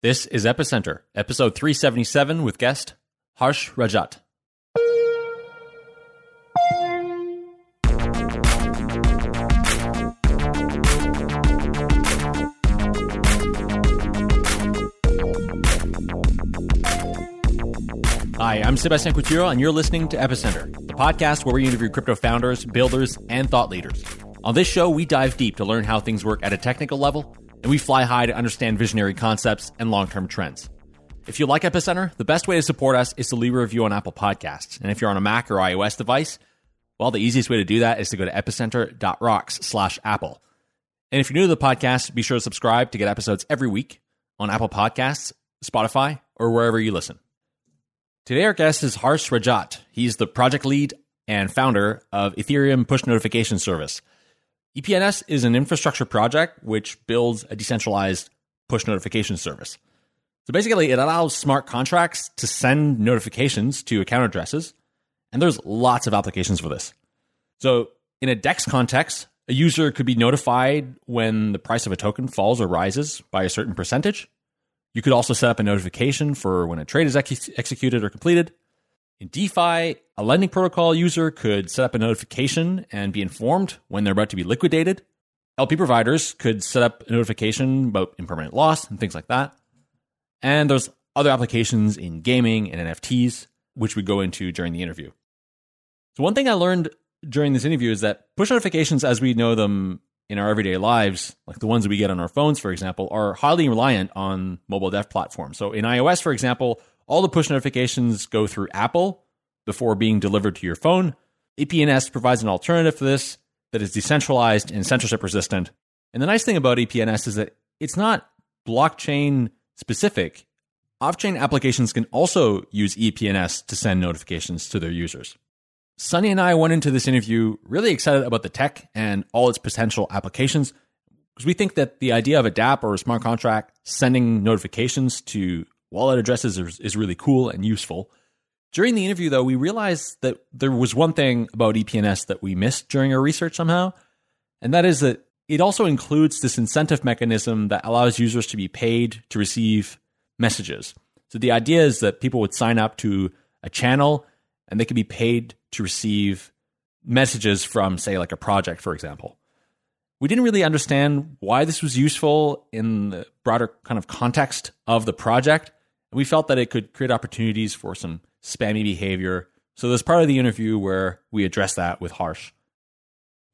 This is Epicenter, episode 377 with guest Harsh Rajat. Hi, I'm Sebastien Couture, and you're listening to Epicenter, the podcast where we interview crypto founders, builders, and thought leaders. On this show, we dive deep to learn how things work at a technical level, and we fly high to understand visionary concepts and long term trends. If you like Epicenter, the best way to support us is to leave a review on Apple Podcasts. And if you're on a Mac or iOS device, well, the easiest way to do that is to go to epicenter.rocks slash Apple. And if you're new to the podcast, be sure to subscribe to get episodes every week on Apple Podcasts, Spotify, or wherever you listen. Today, our guest is Harsh Rajat. He's the project lead and founder of Ethereum Push Notification Service. EPNS is an infrastructure project which builds a decentralized push notification service. So basically, it allows smart contracts to send notifications to account addresses, and there's lots of applications for this. So, in a DEX context, a user could be notified when the price of a token falls or rises by a certain percentage. You could also set up a notification for when a trade is ex- executed or completed. In DeFi, a lending protocol user could set up a notification and be informed when they're about to be liquidated. LP providers could set up a notification about impermanent loss and things like that. And there's other applications in gaming and NFTs, which we go into during the interview. So, one thing I learned during this interview is that push notifications, as we know them in our everyday lives, like the ones we get on our phones, for example, are highly reliant on mobile dev platforms. So in iOS, for example, all the push notifications go through Apple before being delivered to your phone. EPNS provides an alternative for this that is decentralized and censorship resistant. And the nice thing about EPNS is that it's not blockchain specific. Off chain applications can also use EPNS to send notifications to their users. Sunny and I went into this interview really excited about the tech and all its potential applications because we think that the idea of a DApp or a smart contract sending notifications to wallet addresses is, is really cool and useful. During the interview, though, we realized that there was one thing about EPNS that we missed during our research somehow, and that is that it also includes this incentive mechanism that allows users to be paid to receive messages. So the idea is that people would sign up to a channel and they could be paid to receive messages from, say, like a project, for example. We didn't really understand why this was useful in the broader kind of context of the project. We felt that it could create opportunities for some spammy behavior. So there's part of the interview where we address that with Harsh.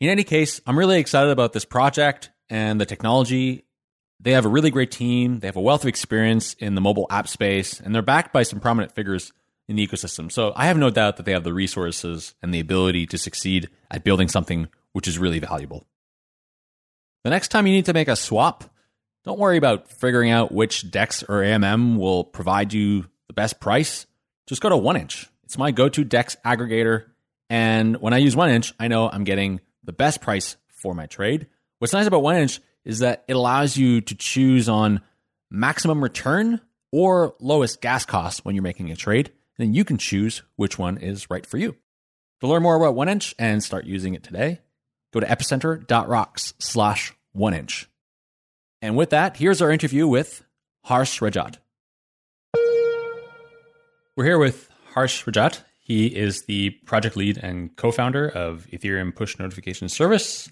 In any case, I'm really excited about this project and the technology. They have a really great team. They have a wealth of experience in the mobile app space, and they're backed by some prominent figures in the ecosystem. So I have no doubt that they have the resources and the ability to succeed at building something which is really valuable. The next time you need to make a swap, don't worry about figuring out which DEX or AMM will provide you the best price. Just go to 1inch. It's my go to DEX aggregator. And when I use 1inch, I know I'm getting the best price for my trade. What's nice about 1inch is that it allows you to choose on maximum return or lowest gas cost when you're making a trade then you can choose which one is right for you. To learn more about 1inch and start using it today, go to epicenter.rocks slash 1inch. And with that, here's our interview with Harsh Rajat. We're here with Harsh Rajat. He is the project lead and co founder of Ethereum Push Notification Service.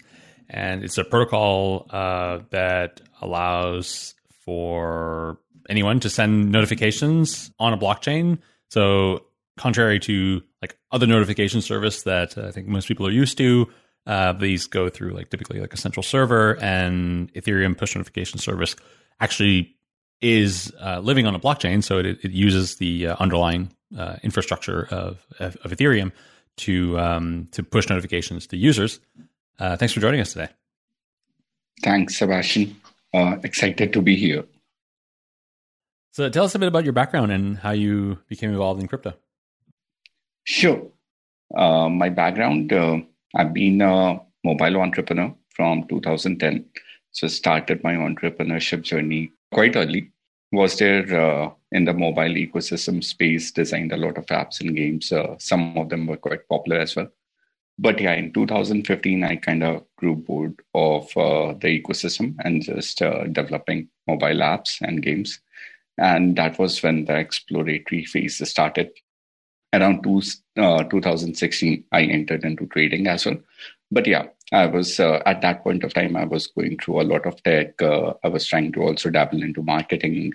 And it's a protocol uh, that allows for anyone to send notifications on a blockchain so contrary to like other notification service that I think most people are used to, uh, these go through like typically like a central server, and Ethereum push notification service actually is uh, living on a blockchain, so it, it uses the uh, underlying uh, infrastructure of, of, of Ethereum to um, to push notifications to users. Uh, thanks for joining us today. Thanks, Sebastien. Uh, excited to be here. So tell us a bit about your background and how you became involved in crypto. Sure. Uh, my background, uh, I've been a mobile entrepreneur from 2010. So started my entrepreneurship journey quite early. Was there uh, in the mobile ecosystem space, designed a lot of apps and games. Uh, some of them were quite popular as well. But yeah, in 2015, I kind of grew bored of uh, the ecosystem and just uh, developing mobile apps and games And that was when the exploratory phase started. Around two, uh, 2016, I entered into trading as well. But yeah, I was uh, at that point of time, I was going through a lot of tech. Uh, I was trying to also dabble into marketing.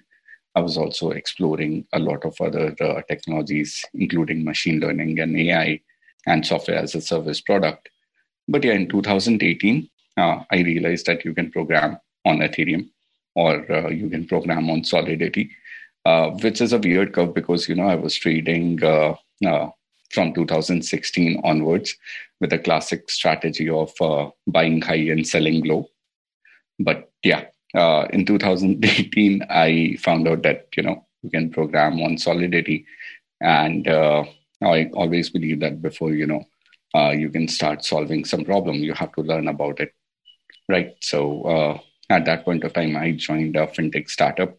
I was also exploring a lot of other uh, technologies, including machine learning and AI and software as a service product. But yeah, in 2018, uh, I realized that you can program on Ethereum or uh, you can program on Solidity, which is a weird curve because, you know, I was trading uh, uh, from 2016 onwards with a classic strategy of uh, buying high and selling low. But yeah, in 2018, I found out that, you know, you can program on Solidity. And I always believe that before, you know, uh, you can start solving some problem. You have to learn about it, right? So uh, at that point of time, I joined a fintech startup.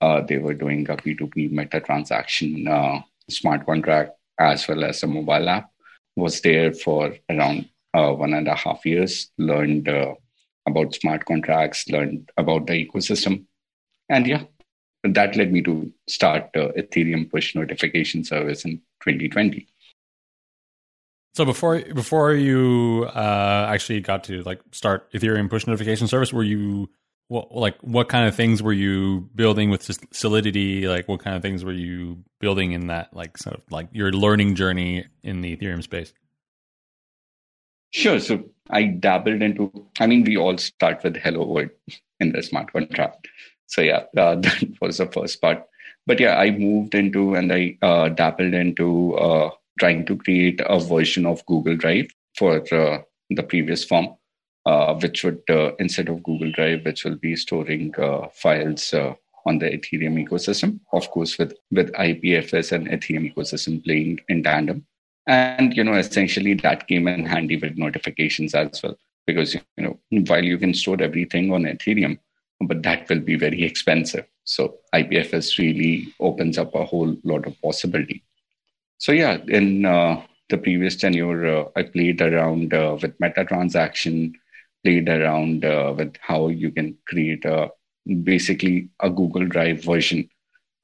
Uh, they were doing a P2P meta transaction uh, smart contract as well as a mobile app. Was there for around uh, one and a half years. Learned uh, about smart contracts. Learned about the ecosystem, and yeah, that led me to start Ethereum push notification service in 2020. So before before you uh, actually got to like start Ethereum push notification service, were you what like what kind of things were you building with Solidity? Like what kind of things were you building in that like sort of like your learning journey in the Ethereum space? Sure. So I dabbled into. I mean, we all start with Hello World in the smart contract. So yeah, uh, that was the first part. But yeah, I moved into and I uh, dabbled into uh, trying to create a version of Google Drive for uh, the previous form, which would, uh, instead of Google Drive, which will be storing uh, files uh, on the Ethereum ecosystem, of course, with, with IPFS and Ethereum ecosystem playing in tandem. And, you know, essentially that came in handy with notifications as well, because, you know, while you can store everything on Ethereum, but that will be very expensive. So IPFS really opens up a whole lot of possibility. So yeah, in uh, the previous tenure, uh, I played around uh, with meta transaction, played around uh, with how you can create a basically a Google Drive version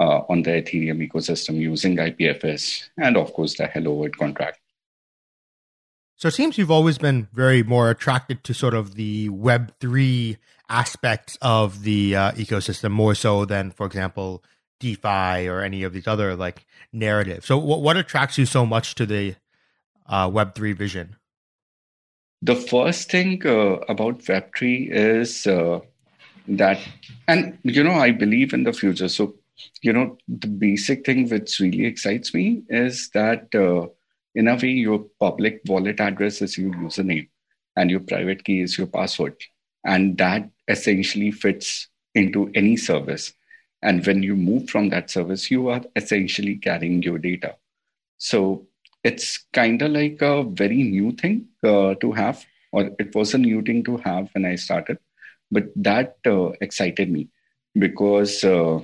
uh, on the Ethereum ecosystem using IPFS and of course the Hello World contract. So it seems you've always been very more attracted to sort of the Web three aspects of the uh, ecosystem more so than, for example, DeFi or any of these other like narratives. So, what what attracts you so much to the uh, Web three vision? The first thing uh, about Web three is uh, that, and you know, I believe in the future. So, you know, the basic thing which really excites me is that, uh, in a way, your public wallet address is your username, and your private key is your password, and that essentially fits into any service and when you move from that service, you are essentially carrying your data. So it's kind of like a very new thing uh, to have, or it was a new thing to have when I started. But that uh, excited me because uh,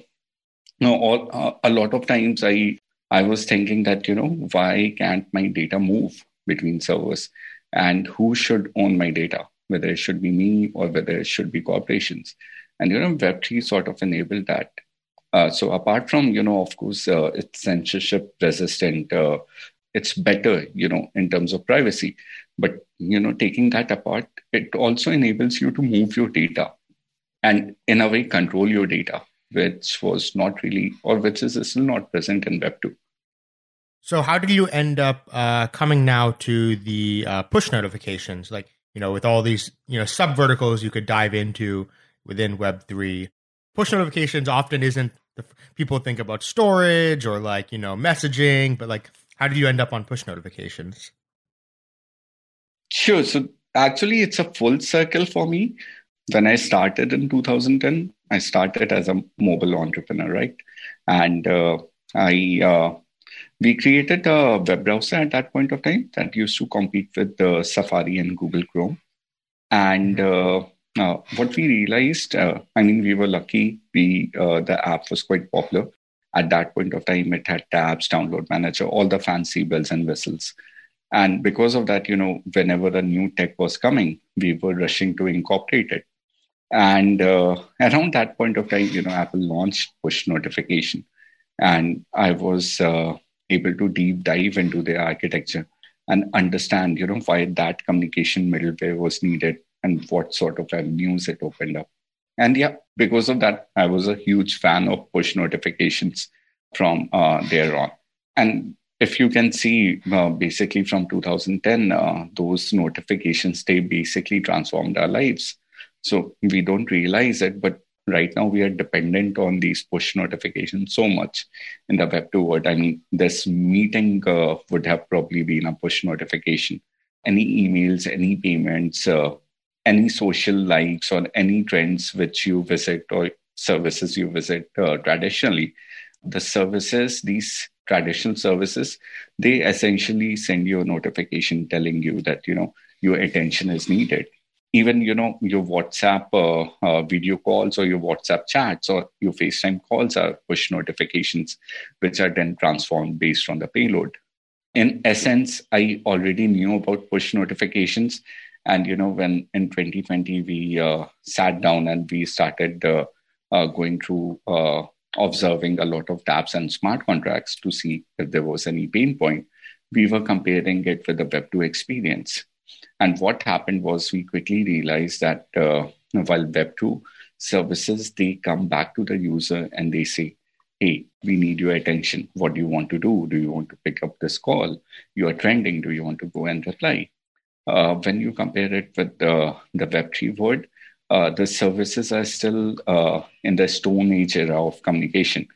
no, all, uh, a lot of times I I was thinking that you know why can't my data move between servers, and who should own my data? Whether it should be me or whether it should be corporations. And you know, Web3 sort of enabled that. Uh, so apart from you know, of course, uh, it's censorship resistant. Uh, it's better, you know, in terms of privacy. But you know, taking that apart, it also enables you to move your data, and in a way, control your data, which was not really, or which is still not present in Web two. So, how did you end up uh, coming now to the uh, push notifications? Like, you know, with all these, you know, sub verticals you could dive into within Web three. Push notifications often isn't the, people think about storage or like you know messaging, but like how did you end up on push notifications? Sure. So actually, it's a full circle for me. When I started in 2010, I started as a mobile entrepreneur, right? And uh, I uh, we created a web browser at that point of time that used to compete with uh, Safari and Google Chrome. And uh, uh, what we realized, uh, I mean, we were lucky. We uh, the app was quite popular at that point of time. It had tabs, download manager, all the fancy bells and whistles. And because of that, you know, whenever a new tech was coming, we were rushing to incorporate it. And uh, around that point of time, you know, Apple launched push notification, and I was uh, able to deep dive into their architecture and understand, you know, why that communication middleware was needed and what sort of avenues it opened up. And yeah, because of that, I was a huge fan of push notifications from uh, there on. And if you can see, uh, basically from 2010, uh, those notifications, they basically transformed our lives. So we don't realize it, but right now we are dependent on these push notifications so much in the web 2 world. I mean, this meeting uh, would have probably been a push notification. Any emails, any payments, uh, any social likes or any trends which you visit or services you visit uh, traditionally the services these traditional services they essentially send you a notification telling you that you know your attention is needed. Even you know your whatsapp uh, uh, video calls or your whatsapp chats or your facetime calls are push notifications which are then transformed based on the payload. In essence i already knew about push notifications and you know, when in 2020 we uh, sat down and we started uh, uh, going through uh, observing a lot of dApps and smart contracts to see if there was any pain point, we were comparing it with the Web2 experience. And what happened was we quickly realized that uh, while Web2 services, they come back to the user and they say, hey, we need your attention. What do you want to do? Do you want to pick up this call? You are trending. Do you want to go and reply? Uh, when you compare it with the, the Web3 world, uh, the services are still uh, in the Stone Age era of communication,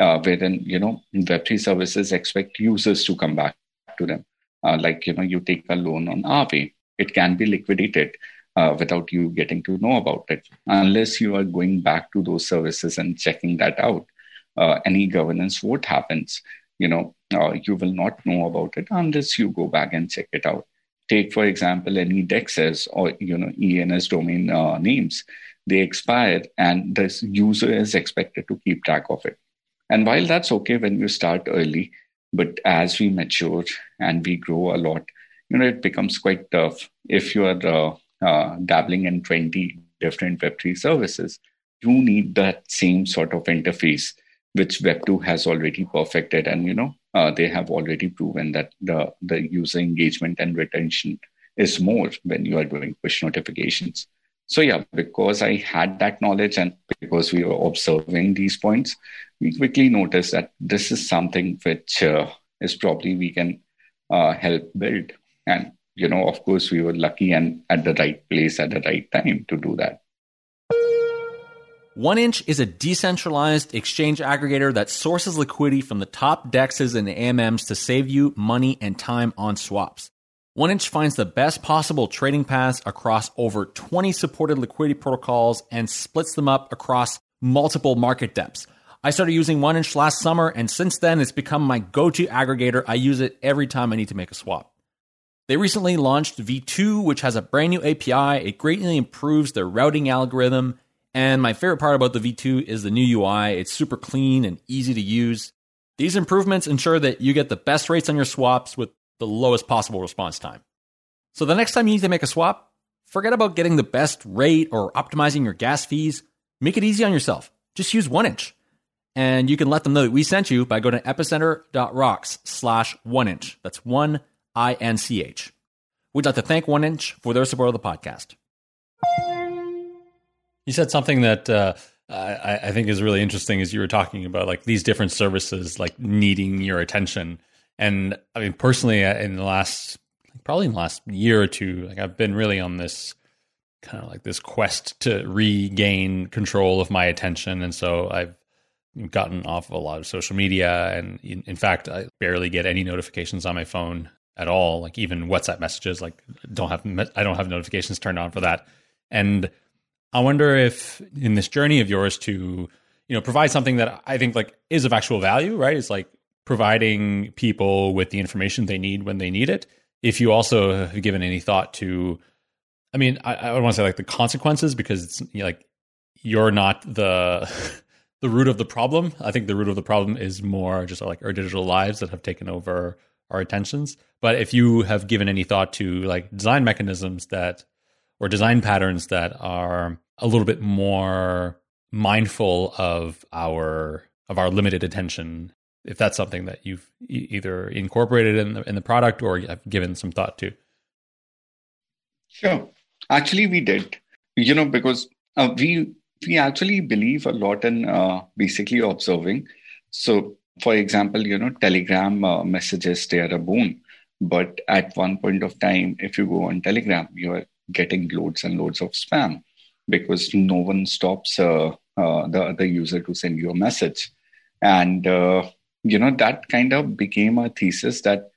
uh, wherein you know Web3 services expect users to come back to them. Uh, like you know, you take a loan on Aave, it can be liquidated uh, without you getting to know about it, unless you are going back to those services and checking that out. any governance vote happens, you know, you will not know about it unless you go back and check it out take for example any dexes or you know ens domain uh, names they expire and the user is expected to keep track of it. And while that's okay when you start early but as we mature and we grow a lot you know it becomes quite tough. If you are uh, uh, dabbling in 20 different web3 services you need that same sort of interface which web2 has already perfected and you know uh, they have already proven that the, the user engagement and retention is more when you are doing push notifications. So, yeah, because I had that knowledge and because we were observing these points, we quickly noticed that this is something which uh, is probably we can uh, help build. And, you know, of course, we were lucky and at the right place at the right time to do that. 1inch is a decentralized exchange aggregator that sources liquidity from the top dexes and AMMs to save you money and time on swaps. 1inch finds the best possible trading paths across over 20 supported liquidity protocols and splits them up across multiple market depths. I started using 1inch last summer, and since then, it's become my go to aggregator. I use it every time I need to make a swap. They recently launched V2, which has a brand new API. It greatly improves their routing algorithm and my favorite part about the V2 is the new UI. It's super clean and easy to use. These improvements ensure that you get the best rates on your swaps with the lowest possible response time. So the next time you need to make a swap, forget about getting the best rate or optimizing your gas fees. Make it easy on yourself. Just use 1inch. And you can let them know that we sent you by going to epicenter.rocks slash 1inch. That's 1 I N C H. We'd like to thank 1inch for their support of the podcast. You said something that uh, I, I, think is really interesting as you were talking about like these different services like needing your attention. And I mean, personally, uh, in the last probably in the last year or two, like I've been really on this kind of like this quest to regain control of my attention, and so I've gotten off of a lot of social media, and in, in fact, I barely get any notifications on my phone at all. Like even WhatsApp messages, like don't have I don't have notifications turned on for that, and I wonder if in this journey of yours to, you know, provide something that I think like is of actual value, right? It's like providing people with the information they need when they need it. If you also have given any thought to, I mean, I, I want to say like the consequences because it's you know, like you're not the the root of the problem. I think the root of the problem is more just like our digital lives that have taken over our attentions. But if you have given any thought to like design mechanisms that or design patterns that are a little bit more mindful of our of our limited attention if that's something that you've either incorporated in the in the product or have given some thought to. Sure. Actually we did. You know because uh, we we actually believe a lot in uh, basically observing. So for example you know telegram uh, messages they are a boon. But at one point of time if you go on telegram you are getting loads and loads of spam because no one stops uh, uh, the other user to send you a message. And uh, you know that kind of became a thesis that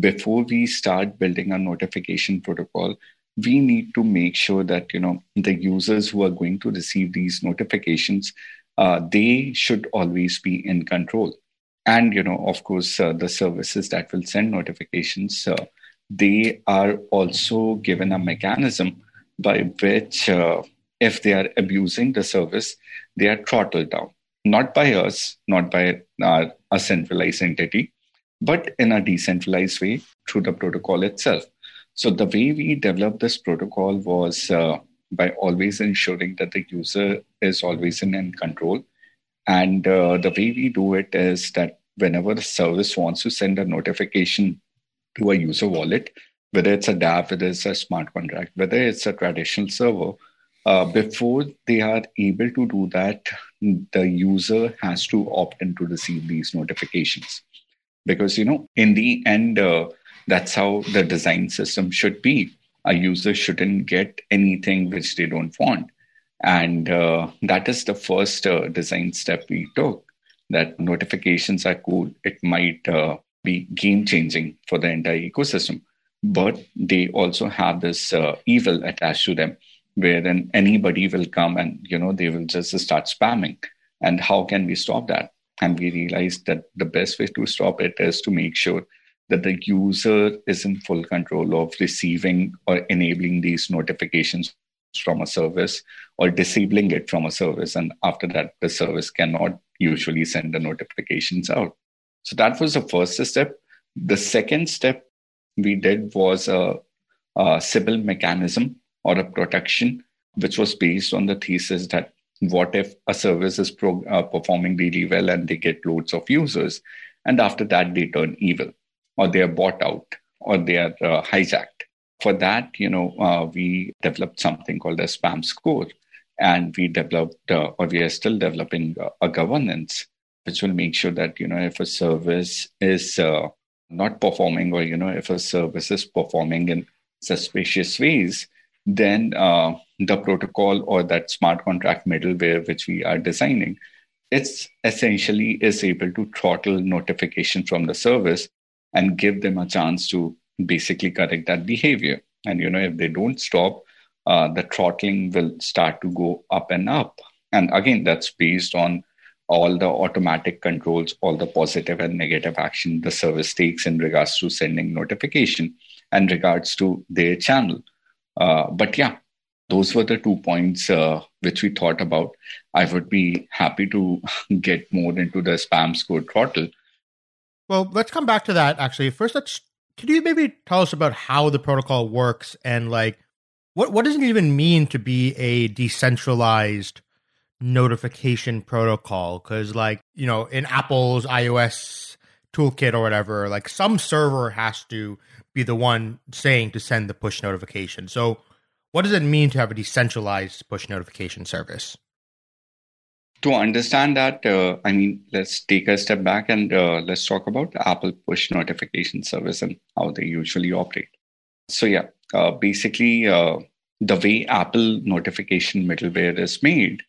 before we start building a notification protocol we need to make sure that you know the users who are going to receive these notifications uh, they should always be in control. And you know of course uh, the services that will send notifications uh, they are also given a mechanism by which if they are abusing the service they are throttled down not by us not by our, a centralized entity but in a decentralized way through the protocol itself so the way we developed this protocol was uh, by always ensuring that the user is always in, control. And uh, the way we do it is that whenever the service wants to send a notification to a user wallet, whether it's a dApp, whether it's a smart contract, whether it's a traditional server, uh, before they are able to do that, the user has to opt in to receive these notifications. Because, you know, in the end, uh, that's how the design system should be. A user shouldn't get anything which they don't want. And uh, that is the first uh, design step we took that notifications are cool. It might uh, be game changing for the entire ecosystem, but they also have this evil attached to them wherein anybody will come and you know they will just start spamming and how can we stop that and we realized that the best way to stop it is to make sure that the user is in full control of receiving or enabling these notifications from a service or disabling it from a service. And after that, the service cannot usually send the notifications out. So that was the first step. The second step we did was a, a Sybil mechanism or a protection, which was based on the thesis that what if a service is pro, uh, performing really well and they get loads of users, and after that they turn evil or they are bought out or they are uh, hijacked. For that, you know, uh, we developed something called a spam score, and we developed, uh, or we are still developing uh, a governance which will make sure that you know if a service is uh, not performing, or you know if a service is performing in suspicious ways, then uh, the protocol or that smart contract middleware which we are designing it's essentially is able to throttle notification from the service and give them a chance to basically correct that behavior. And you know, if they don't stop, uh, the throttling will start to go up and up. And again, that's based on all the automatic controls, all the positive and negative action the service takes in regards to sending notification and regards to their channel. Uh, but yeah, those were the two points uh, which we thought about. I would be happy to get more into the spam score throttle well, let's come back to that actually. First, let's could you maybe tell us about how the protocol works and like what what does it even mean to be a decentralized notification protocol? Because like you know, in Apple's iOS toolkit or whatever, like some server has to be the one saying to send the push notification. So, what does it mean to have a decentralized push notification service? to understand that, uh, I mean, let's take a step back and uh, let's talk about Apple push notification service and how they usually operate. So, yeah, uh, basically, uh, the way Apple notification middleware is made,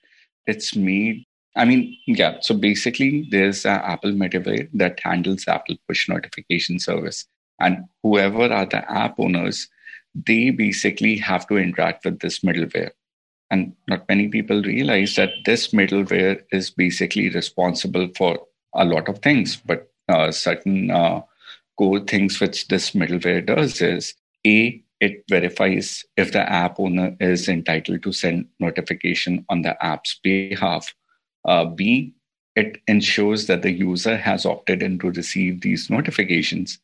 it's made. I mean, yeah. So basically, there's an Apple middleware that handles Apple push notification service, and whoever are the app owners, they basically have to interact with this middleware and not many people realize that this middleware is basically responsible for a lot of things. But uh, certain uh, core things which this middleware does is A, it verifies if the app owner is entitled to send notification on the app's behalf. Uh, B, it ensures that the user has opted in to receive these notifications.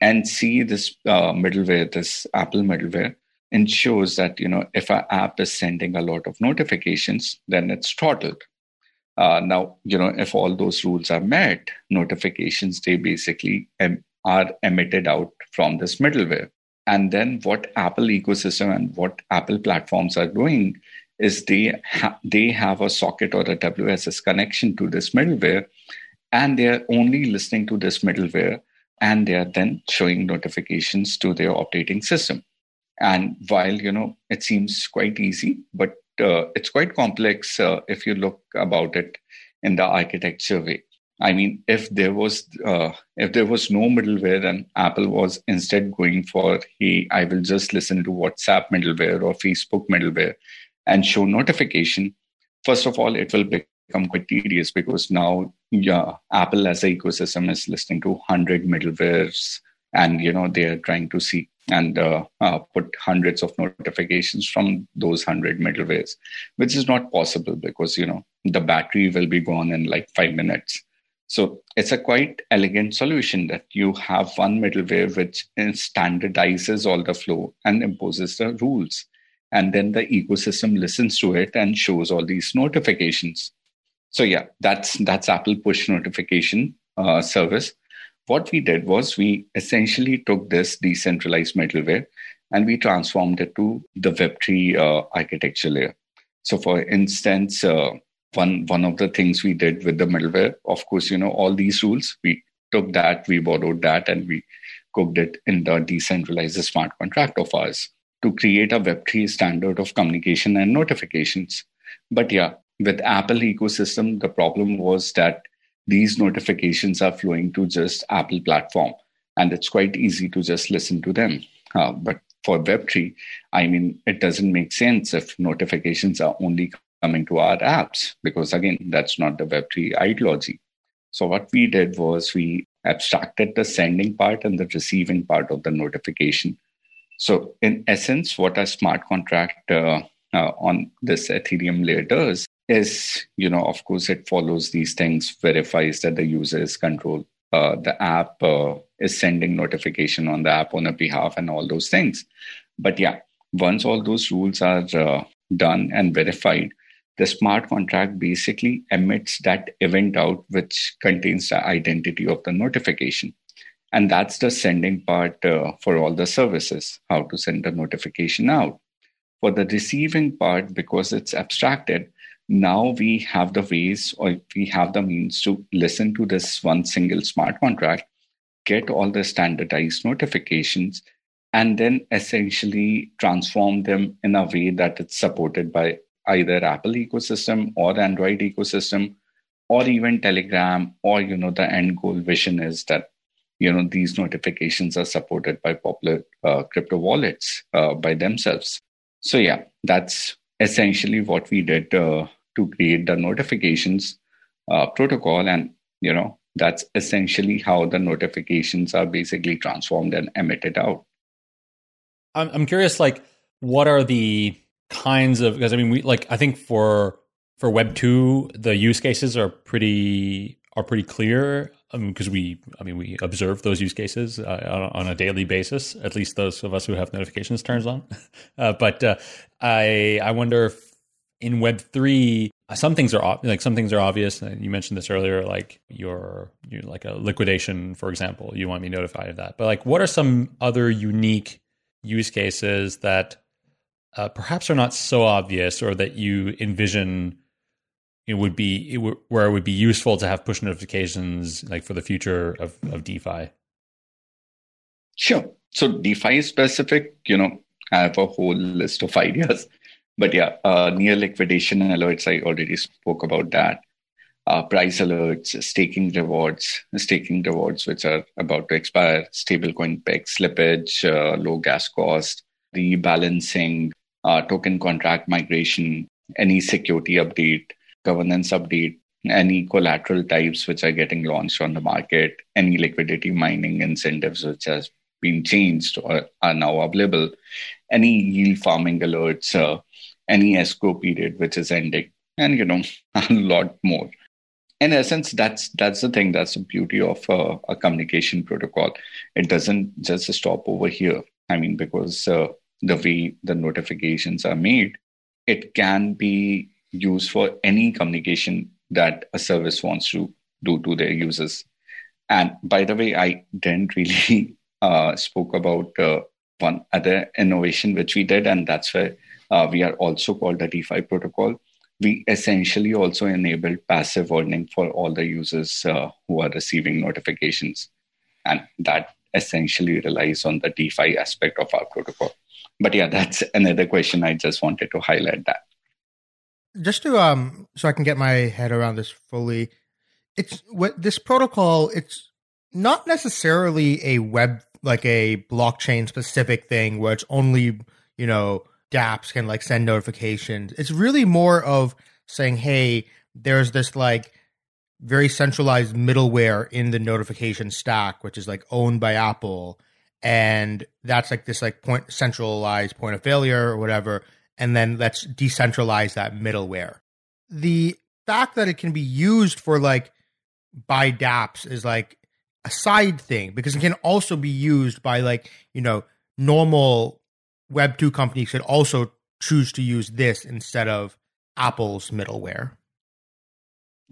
And see this uh, middleware, this Apple middleware, ensures that you know if our app is sending a lot of notifications, then it's throttled. Uh, now, you know, if all those rules are met, notifications they basically em- are emitted out from this middleware. And then what Apple ecosystem and what Apple platforms are doing is they ha- they have a socket or a WSS connection to this middleware, and they are only listening to this middleware, and they are then showing notifications to their operating system. And while you know it seems quite easy, but uh, it's quite complex uh, if you look about it in the architecture way. I mean, if there was uh, if there was no middleware and Apple was instead going for, hey, I will just listen to WhatsApp middleware or Facebook middleware and show notification. First of all, it will become quite tedious because now yeah, Apple as an ecosystem is listening to hundred middlewares, and you know they are trying to see and uh, uh, put hundreds of notifications from those hundred middlewares, which is not possible because you know the battery will be gone in like five minutes so it's a quite elegant solution that you have one middleware which standardizes all the flow and imposes the rules. And then the ecosystem listens to it and shows all these notifications. So yeah, that's that's Apple push notification uh, service. What we did was we essentially took this decentralized middleware and we transformed it to the Web3 uh, architecture layer. So for instance, uh, one one of the things we did with the middleware of course you know all these rules we took that we borrowed that and we cooked it in the decentralized smart contract of ours to create a web3 standard of communication and notifications but yeah with apple ecosystem the problem was that these notifications are flowing to just apple platform and it's quite easy to just listen to them. Uh, but for web3 i mean it doesn't make sense if notifications are only coming to our apps because again that's not the web3 ideology. So what we did was we abstracted the sending part and the receiving part of the notification. So in essence what a smart contract uh, uh, on this ethereum layer does is you know of course it follows these things verifies that the user is control uh, the app uh, is sending notification on the app owner behalf and all those things but yeah once all those rules are uh, done and verified the smart contract basically emits that event out, which contains the identity of the notification. And that's the sending part uh, for all the services, how to send the notification out. For the receiving part, because it's abstracted, now we have the ways or we have the means to listen to this one single smart contract, get all the standardized notifications, and then essentially transform them in a way that it's supported by either Apple ecosystem or Android ecosystem, or even Telegram, or you know the end goal vision is that you know these notifications are supported by popular uh, crypto wallets uh, by themselves. So yeah, that's essentially what we did uh, to create the notifications uh, protocol, and you know that's essentially how the notifications are basically transformed and emitted out. I'm I'm curious, like, what are the kinds of because I mean we like I think for for Web two the use cases are pretty are pretty clear because um, we I mean we observe those use cases uh, on, a daily basis at least those of us who have notifications turns on uh, but uh, I I wonder if in Web three some things are like some things are obvious you mentioned this earlier like your you like a liquidation for example you want be notified of that but like what are some other unique use cases that uh, perhaps are not so obvious or that you envision it would be it w- where it would be useful to have push notifications like for the future of, of DeFi? Sure. So DeFi specific, you know, I have a whole list of ideas. But yeah, uh, near liquidation alerts, I already spoke about that. Uh, price alerts, staking rewards, staking rewards which are about to expire, stablecoin peg slippage, uh, low gas cost, rebalancing, uh, token contract migration, any security update, governance update, any collateral types which are getting launched on the market, any liquidity mining incentives which has been changed or are now available, any yield farming alerts, uh, any escrow period which is ending, and you know a lot more. In essence, that's that's the thing. That's the beauty of uh, a communication protocol. It doesn't just stop over here. I mean, because uh, the way the notifications are made, it can be used for any communication that a service wants to do to their users. And by the way, I didn't really uh, spoke about uh, one other innovation which we did, and that's where uh, we are also called the DeFi protocol. We essentially also enable passive earning for all the users uh, who are receiving notifications, and that essentially relies on the DeFi aspect of our protocol. But yeah, that's another question. I just wanted to highlight that. Just to um, so I can get my head around this fully, it's what this protocol. It's not necessarily a web like a blockchain specific thing where it's only you know dApps can like send notifications. It's really more of saying, hey, there's this like very centralized middleware in the notification stack, which is like owned by Apple. And that's like this like point centralized point of failure or whatever. And then let's decentralize that middleware. The fact that it can be used for like by dApps is like a side thing because it can also be used by like, you know, normal Web 2 companies should also choose to use this instead of Apple's middleware.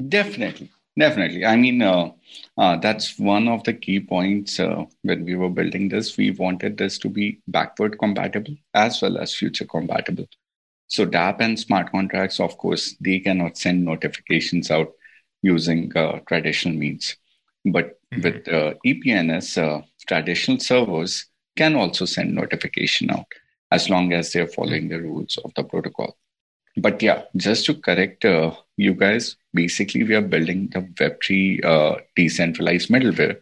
Definitely. Definitely. I mean, uh, uh, that's one of the key points uh, when we were building this. We wanted this to be backward compatible as well as future compatible. So, DApp and smart contracts, of course, they cannot send notifications out using uh, traditional means. But mm-hmm. with uh, EPNS, uh, traditional servers can also send notification out as long as they're following the rules of the protocol. But yeah, just to correct uh, you guys, basically we are building the Web3 uh, decentralized middleware,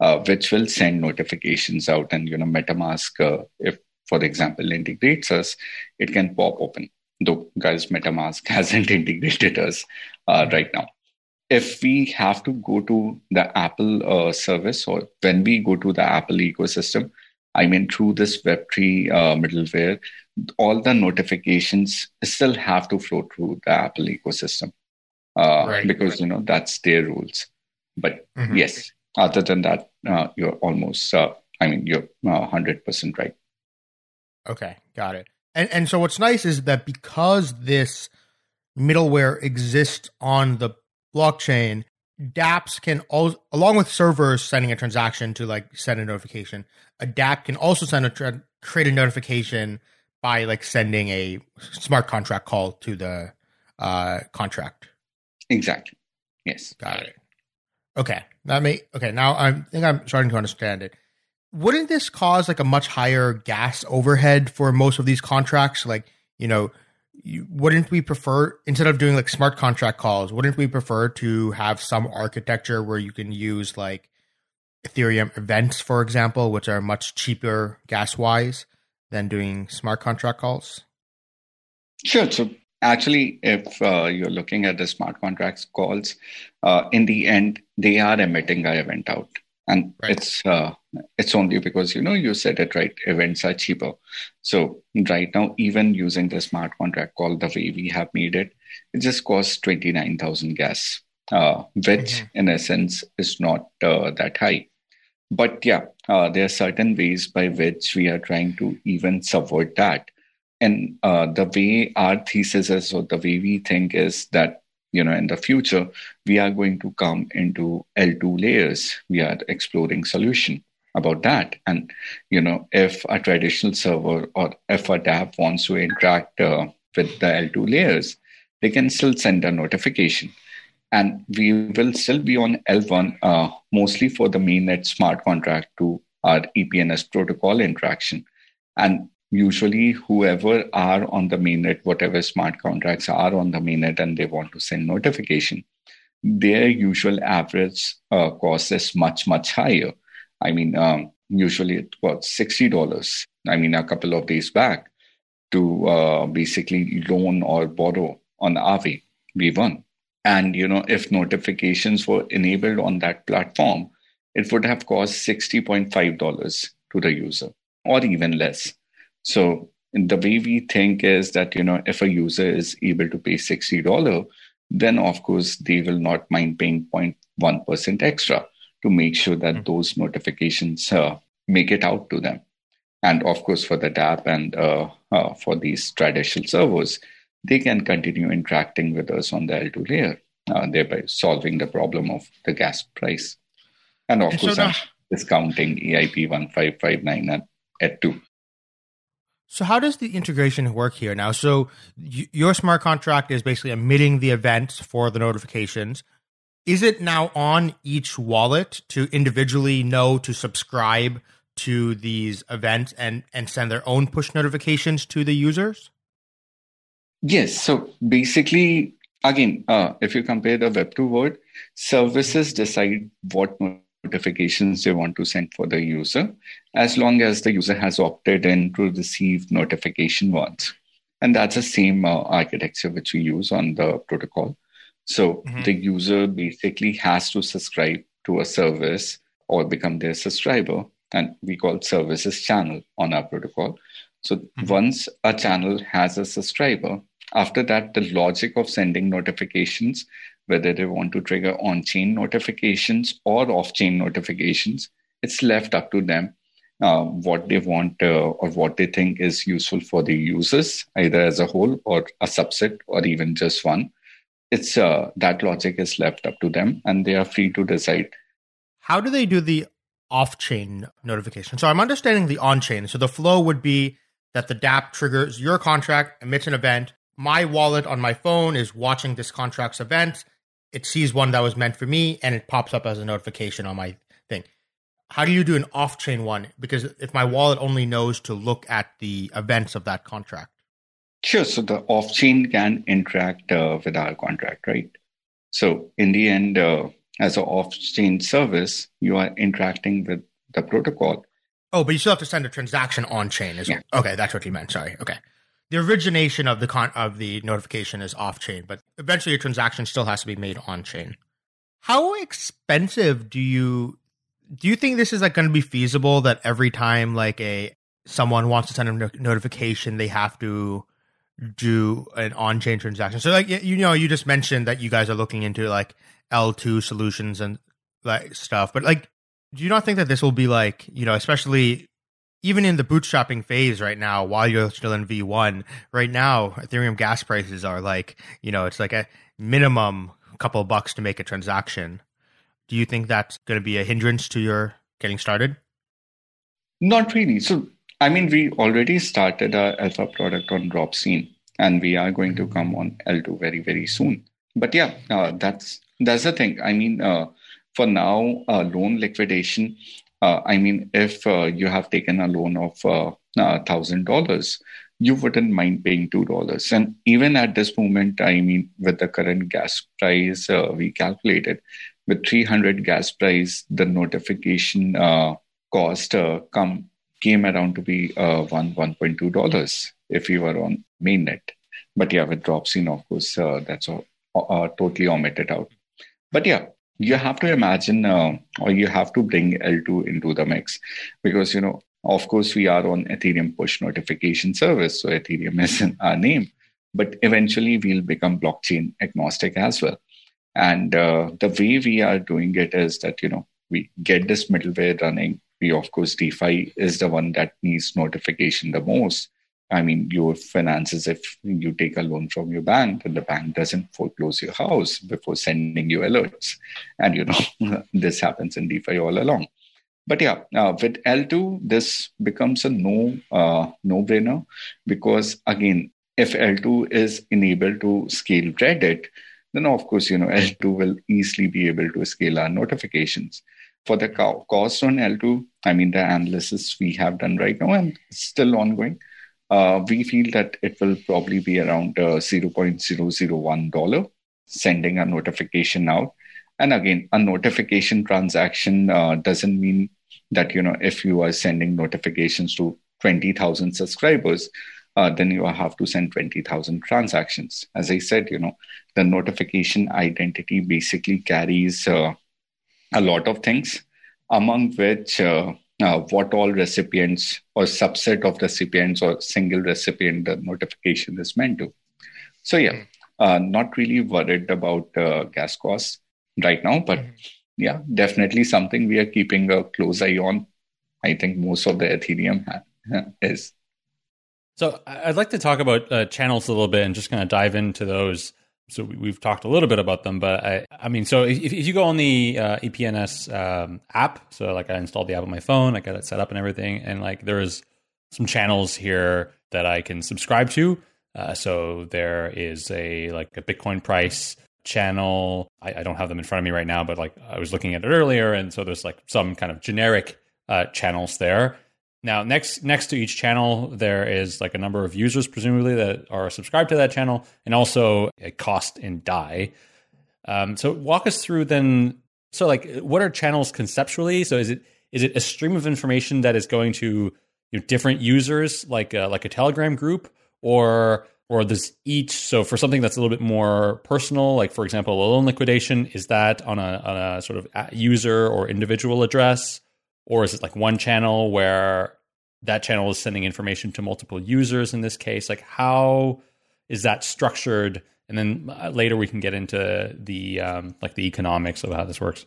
uh, which will send notifications out. And you know, MetaMask, uh, if for example integrates us, it can pop open. Though, guys, MetaMask hasn't integrated us uh, right now if we have to go to the Apple uh, service or when we go to the Apple ecosystem, I mean, through this Web3 uh, middleware, all the notifications still have to flow through the Apple ecosystem uh, right. because, you know, that's their rules. But mm-hmm. yes, other than that, uh, you're almost, uh, I mean, you're 100% uh, right. Okay, got it. And, and so what's nice is that because this middleware exists on the blockchain, dApps can also, along with servers sending a transaction to like send a notification, a DApp can also send a tra- create a notification by like sending a smart contract call to the uh, contract. Exactly. Yes. Got it. Okay. That may okay. Now I think I'm starting to understand it. Wouldn't this cause like a much higher gas overhead for most of these contracts? Like, you know, you, wouldn't we prefer instead of doing like smart contract calls wouldn't we prefer to have some architecture where you can use like ethereum events for example which are much cheaper gas wise than doing smart contract calls? Sure. So actually if uh, you're looking at the smart contracts calls uh, in the end they are emitting a event out. And right. it's uh, it's only because you know you said it right events are cheaper. So right now even using the smart contract call the way we have made it it just costs 29000 gas uh, which mm-hmm. in essence is not uh, that high. But yeah uh, there are certain ways by which we are trying to even subvert that. And uh, the way our thesis is or the way we think is that you know in the future we are going to come into l2 layers. We are exploring solution about that. And you know if a traditional server or if a dApp wants to interact uh, with the l2 layers they can still send a notification. And we will still be on l1 uh, mostly for the mainnet smart contract to our epns protocol interaction. And usually whoever are on the mainnet, whatever smart contracts are on the mainnet and they want to send notification, their usual average uh, cost is much, much higher. I mean, um, usually it was $60. I mean, a couple of days back to uh, basically loan or borrow on Aave V1. And, you know, if notifications were enabled on that platform, it would have cost $60.5 to the user or even less. So the way we think is that you know if a user is able to pay sixty dollar, then of course they will not mind paying 0.1 percent extra to make sure that mm-hmm. those notifications uh, make it out to them. And of course, for the DApp and uh, uh, for these traditional servers, they can continue interacting with us on the L2 layer, uh, thereby solving the problem of the gas price. And of and course, so now, discounting EIP 1559 at, at 2. So how does the integration work here now? So y- your smart contract is basically emitting the events for the notifications. Is it now on each wallet to individually know to subscribe to these events and and send their own push notifications to the users? Yes. So basically, again, uh, if you compare the Web2 world, services decide what notifications they want to send for the user, as long as the user has opted in to receive notification once. And that's the same uh, architecture which we use on the protocol. So mm-hmm. the user basically has to subscribe to a service or become their subscriber, and we call services channel on our protocol. So mm-hmm. once a channel has a subscriber, after that, the logic of sending notifications whether they want to trigger on chain notifications or off chain notifications. It's left up to them uh, what they want uh, or what they think is useful for the users, either as a whole or a subset or even just one. It's uh, that logic is left up to them, and they are free to decide. How do they do the off-chain notification? So I'm understanding the on-chain. So the flow would be that the DApp triggers your contract, emits an event. My wallet on my phone is watching this contract's event it sees one that was meant for me and it pops up as a notification on my thing. How do you do an off chain one? Because if my wallet only knows to look at the events of that contract. Sure. So the off chain can interact uh, with our contract, right? So in the end, uh, as an off chain service, you are interacting with the protocol. Oh, but you still have to send a transaction on chain as yeah. well. Okay, that's what you meant. Sorry. Okay the origination of the con- of the notification is off chain, but eventually a transaction still has to be made on chain. How expensive do you do you think this is like going to be feasible that every time like a someone wants to send a no- notification they have to do an on-chain transaction. So like you know you just mentioned that you guys are looking into like L2 solutions and like stuff, but like do you not think that this will be like, you know, especially even in the bootstrapping phase right now, while you're still in V1, right now, Ethereum gas prices are like, you know, it's like a minimum couple bucks to make a transaction. Do you think that's going to be a hindrance to your getting started? Not really. So, I mean, we already started our alpha product on Ropsten, and we are going to come on L2 very, very soon. But yeah, uh, that's that's the thing. I mean, uh, for now, uh, loan liquidation uh, I mean, if uh, you have taken a loan of $1,000, uh, you wouldn't mind paying $2. And even at this moment, I mean, with the current gas price, we calculated with 300 gas price, the notification cost come came around to be uh, one $1.2 if you were on mainnet. But yeah, with Ropsten, of course, that's all, totally omitted out. But yeah, you have to imagine uh, or you have to bring L2 into the mix because, you know, of course, we are on Ethereum push notification service. So Ethereum is in our name, but eventually we'll become blockchain agnostic as well. And uh, the way we are doing it is that, you know, we get this middleware running. Of course, DeFi is the one that needs notification the most. I mean, your finances, if you take a loan from your bank and the bank doesn't foreclose your house before sending you alerts. And, you know, this happens in DeFi all along. But yeah, uh, with L2, this becomes a no uh, no brainer because again, if L2 is enabled to scale Reddit, then of course, you know, L2 will easily be able to scale our notifications. For the cost on L2, I mean, the analysis we have done right now and still ongoing, uh, we feel that it will probably be around uh, $0.001 sending a notification out. And again, a notification transaction uh, doesn't mean that, you know, if you are sending notifications to 20,000 subscribers, uh, then you have to send 20,000 transactions. As I said, you know, the notification identity basically carries uh, a lot of things, among which uh, uh, what all recipients or subset of recipients or single recipient the notification is meant to. So yeah, hmm. uh, not really worried about uh, gas costs right now, but mm-hmm. yeah, definitely something we are keeping a close eye on. I think most of the Ethereum ha- is. So I'd like to talk about uh, channels a little bit and just kind of dive into those. So we've talked a little bit about them, but I, I mean, so if, if you go on the uh, EPNS um, app, so like I installed the app on my phone, I got it set up and everything, and like there's some channels here that I can subscribe to. Uh, so there is a like a Bitcoin price channel. I, I, don't have them in front of me right now, but like I was looking at it earlier, and so there's like some kind of generic uh, channels there. Now, next next to each channel, there is like a number of users, presumably that are subscribed to that channel, and also a cost in Dai. Um, so, walk us through then. So, like, what are channels conceptually? So, is it is it a stream of information that is going to you know, different users, like a, like a Telegram group, or or does each so for something that's a little bit more personal like for example a loan liquidation is that on a, on a sort of user or individual address or is it like one channel where that channel is sending information to multiple users in this case? Like how is that structured? And then uh, later we can get into the um, like the economics of how this works.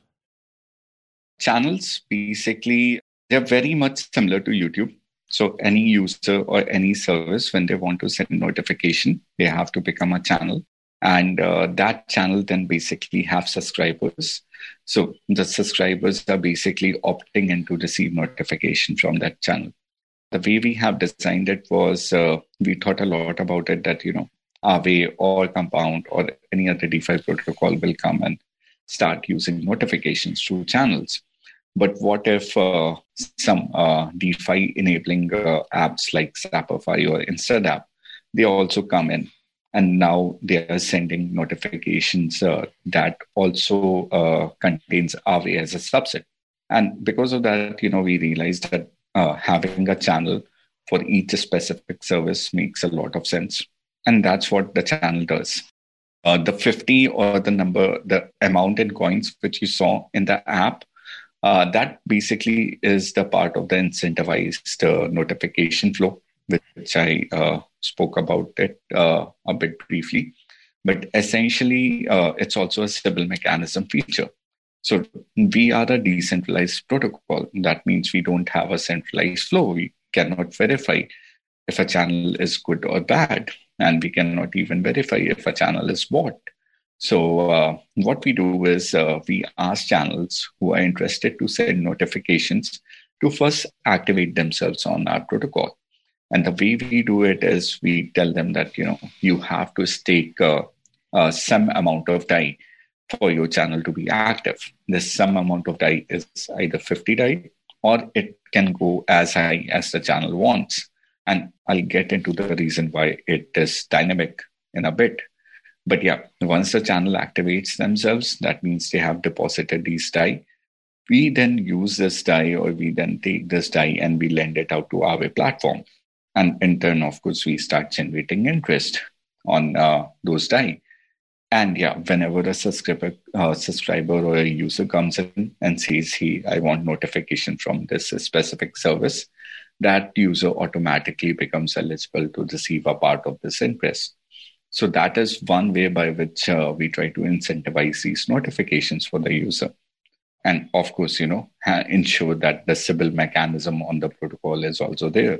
Channels basically they're very much similar to youtube. So any user or any service, when they want to send notification, they have to become a channel. And uh, that channel then basically have subscribers. So the subscribers are basically opting in to receive notification from that channel. The way we have designed it was uh, we thought a lot about it that, you know, Aave or Compound or any other DeFi protocol will come and start using notifications through channels. But what if uh, some uh, DeFi enabling uh, apps like Zapify or InstaDApp, they also come in and now they are sending notifications uh, that also uh, contains Aave as a subset. And because of that, you know, we realized that uh, having a channel for each specific service makes a lot of sense. And that's what the channel does. Uh, the 50 or the number, the amount in coins which you saw in the app uh, that basically is the part of the incentivized uh, notification flow, which I spoke about it uh, a bit briefly. But essentially, uh, it's also a Sybil mechanism feature. So we are a decentralized protocol. That means we don't have a centralized flow. We cannot verify if a channel is good or bad, and we cannot even verify if a channel is bought. So uh, what we do is uh, we ask channels who are interested to send notifications to first activate themselves on our protocol. And the way we do it is we tell them that you know you have to stake uh, uh some amount of Dai for your channel to be active. This some amount of Dai is either 50 Dai or it can go as high as the channel wants. And I'll get into the reason why it is dynamic in a bit. But yeah, once the channel activates themselves, that means they have deposited these Dai. We then use this Dai or we then take this Dai and we lend it out to our platform. And in turn, of course, we start generating interest on uh, those Dai. And yeah, whenever a subscriber, uh, subscriber or a user comes in and says, "Hey, I want notification from this specific service," that user automatically becomes eligible to receive a part of this interest. So that is one way by which uh, we try to incentivize these notifications for the user. And of course, you know, ha- ensure that the Sybil mechanism on the protocol is also there.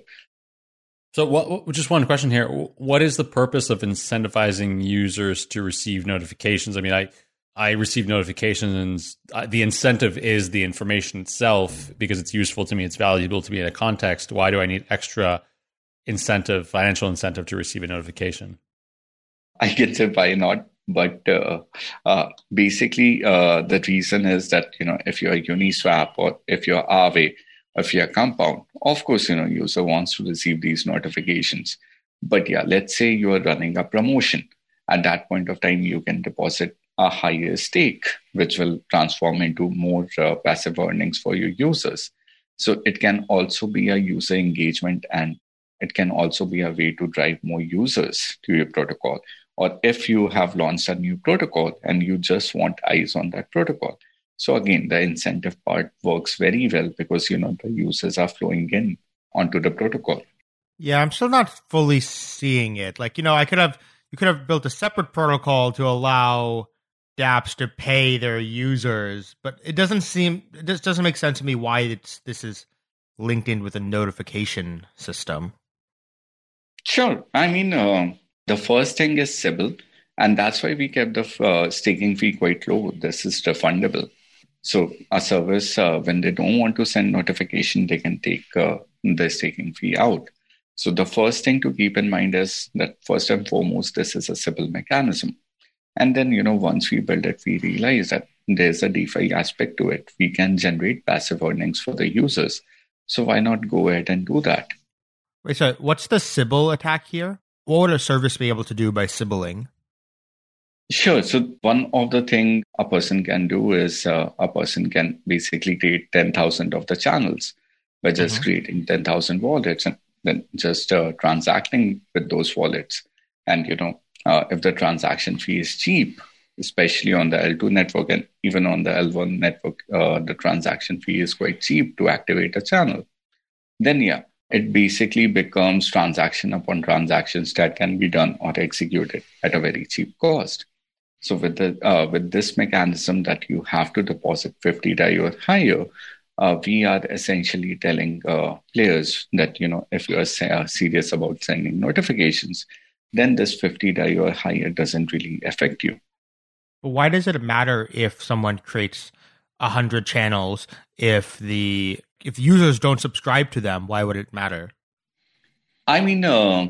So, what, just one question here: What is the purpose of incentivizing users to receive notifications? I mean, I I receive notifications, and the incentive is the information itself because it's useful to me, it's valuable to me in a context. Why do I need extra incentive, financial incentive, to receive a notification? I can say why not. But uh, uh, basically, uh, the reason is that you know if you're a Uniswap or if you're Aave, if you're Compound, of course you know user wants to receive these notifications. But yeah, let's say you are running a promotion. At that point of time, you can deposit a higher stake, which will transform into more uh, passive earnings for your users. So it can also be a user engagement and it can also be a way to drive more users to your protocol or if you have launched a new protocol and you just want eyes on that protocol. So again, the incentive part works very well because you know the users are flowing in onto the protocol. Yeah, I'm still not fully seeing it. Like, you know, I could have you could have built a separate protocol to allow dApps to pay their users, but it doesn't seem it just doesn't make sense to me why it's this is linked in with a notification system? Sure. I mean, uh, the first thing is Sybil, and that's why we kept the uh, staking fee quite low. This is refundable. So a service, uh, when they don't want to send notification, they can take uh, the staking fee out. So the first thing to keep in mind is that first and foremost, this is a Sybil mechanism. And then, you know, once we build it, we realize that there's a DeFi aspect to it. We can generate passive earnings for the users. So why not go ahead and do that? Wait, so what's the Sybil attack here? What would a service be able to do by Sybiling? Sure. So one of the thing a person can do is uh, a person can basically create 10,000 of the channels by just mm-hmm. creating 10,000 wallets and then just uh, transacting with those wallets. And, you know, uh, if the transaction fee is cheap, especially on the L2 network and even on the L1 network, uh, the transaction fee is quite cheap to activate a channel. Then, yeah, it basically becomes transaction upon transactions that can be done or executed at a very cheap cost. So with the uh, with this mechanism that you have to deposit 50 DAI or higher, uh, we are essentially telling uh, players that you know if you are uh, serious about sending notifications, then this 50 DAI or higher doesn't really affect you. But why does it matter if someone creates hundred channels if the if users don't subscribe to them? Why would it matter? I mean, uh,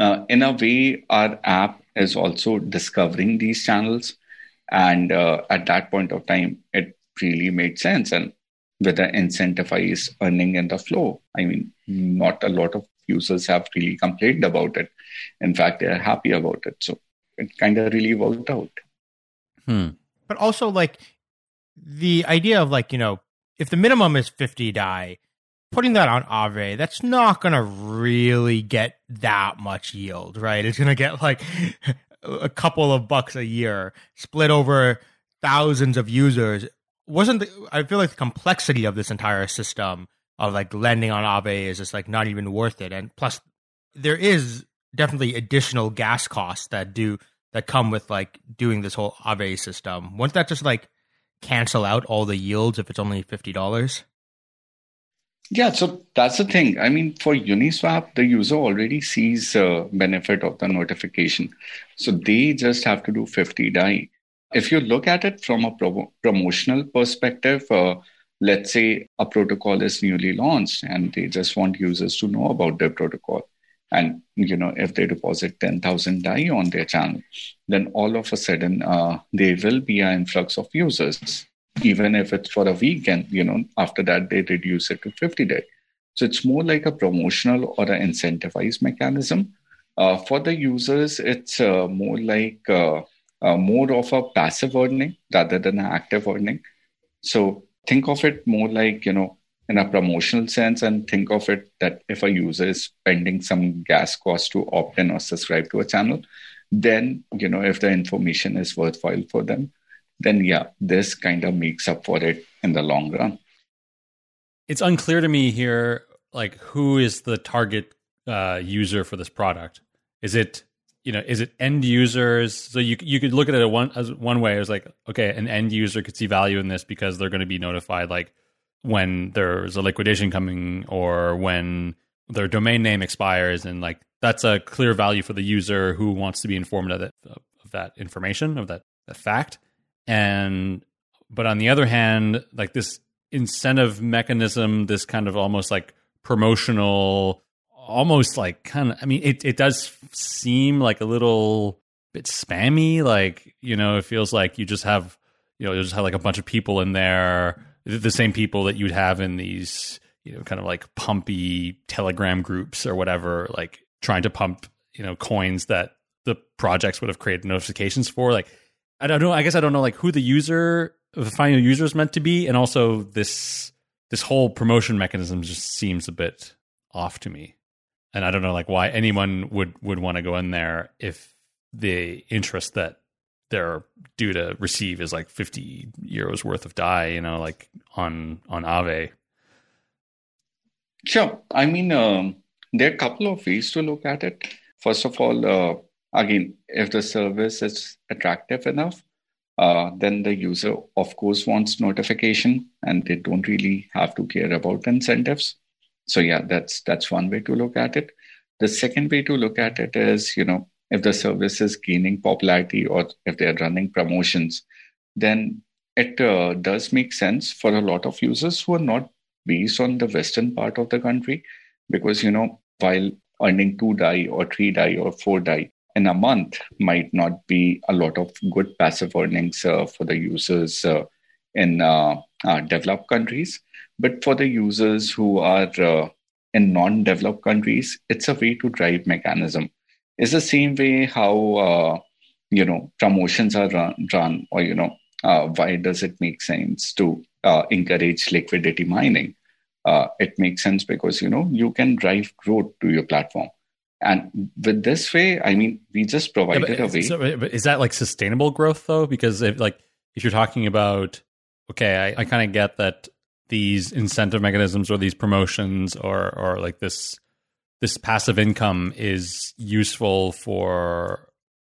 uh, in a way, our app is also discovering these channels, and uh, at that point of time, it really made sense. And with the incentivized earning in the flow, I mean, not a lot of users have really complained about it. In fact, they're happy about it. So it kind of really worked out. Hmm. But also, like the idea of like you know, if the minimum is fifty DAI, putting that on Aave, that's not gonna really get that much yield, right? It's gonna get like a couple of bucks a year split over thousands of users. Wasn't the, I feel like the complexity of this entire system of like lending on Aave is just like not even worth it, and plus there is definitely additional gas costs that do that come with like doing this whole Aave system. Won't that just like cancel out all the yields if it's only fifty dollars? Yeah, so that's the thing. I mean, for Uniswap, the user already sees uh, benefit of the notification, so they just have to do fifty DAI. If you look at it from a pro- promotional perspective, uh, let's say a protocol is newly launched and they just want users to know about their protocol and you know if they deposit 10000 DAI on their channel then all of a sudden uh, there will be an influx of users even if it's for a week and you know after that they reduce it to 50 DAI. So it's more like a promotional or an incentivized mechanism. Uh, for the users it's uh, more like uh, uh, more of a passive earning rather than an active earning. So think of it more like you know in a promotional sense and think of it that if a user is spending some gas cost to opt in or subscribe to a channel then you know if the information is worthwhile for them then yeah this kind of makes up for it in the long run. It's unclear to me here like who is the target uh, user for this product. Is it you know is it end users? So you you could look at it one as one way. It's like okay an end user could see value in this because they're going to be notified like when there's a liquidation coming or when their domain name expires. And like that's a clear value for the user who wants to be informed of that of that information of that, that fact and but on the other hand like this incentive mechanism this kind of almost like promotional almost like kind of i mean it, it does seem like a little bit spammy. Like you know it feels like you just have you know you just have like a bunch of people in there the same people that you'd have in these you know kind of like pumpy telegram groups or whatever like trying to pump you know coins that the projects would have created notifications for. Like i don't know i guess i don't know like who the user the final user is meant to be and also this this whole promotion mechanism just seems a bit off to me and i don't know like why anyone would would want to go in there if the interest that they're due to receive is like 50 euros worth of DAI, you know, like on on Aave Sure. I mean, um, there are a couple of ways to look at it. First of all, uh, again, if the service is attractive enough, uh, then the user, of course, wants notification and they don't really have to care about incentives. So yeah, that's that's one way to look at it. The second way to look at it is, you know, if the service is gaining popularity or if they're running promotions, then it uh, does make sense for a lot of users who are not based on the western part of the country, because you know, while earning two DAI or three DAI or four DAI in a month might not be a lot of good passive earnings uh, for the users uh, in uh, uh, developed countries. But for the users who are uh, in non-developed countries, it's a way to drive mechanism. It's the same way how you know promotions are run, run or you know why does it make sense to encourage liquidity mining? it makes sense because you know you can drive growth to your platform and with this way, I mean, we just provided yeah, a way. So, is that like sustainable growth though? Because if like if you're talking about, okay, I, I kind of get that these incentive mechanisms or these promotions or or like this this passive income is useful for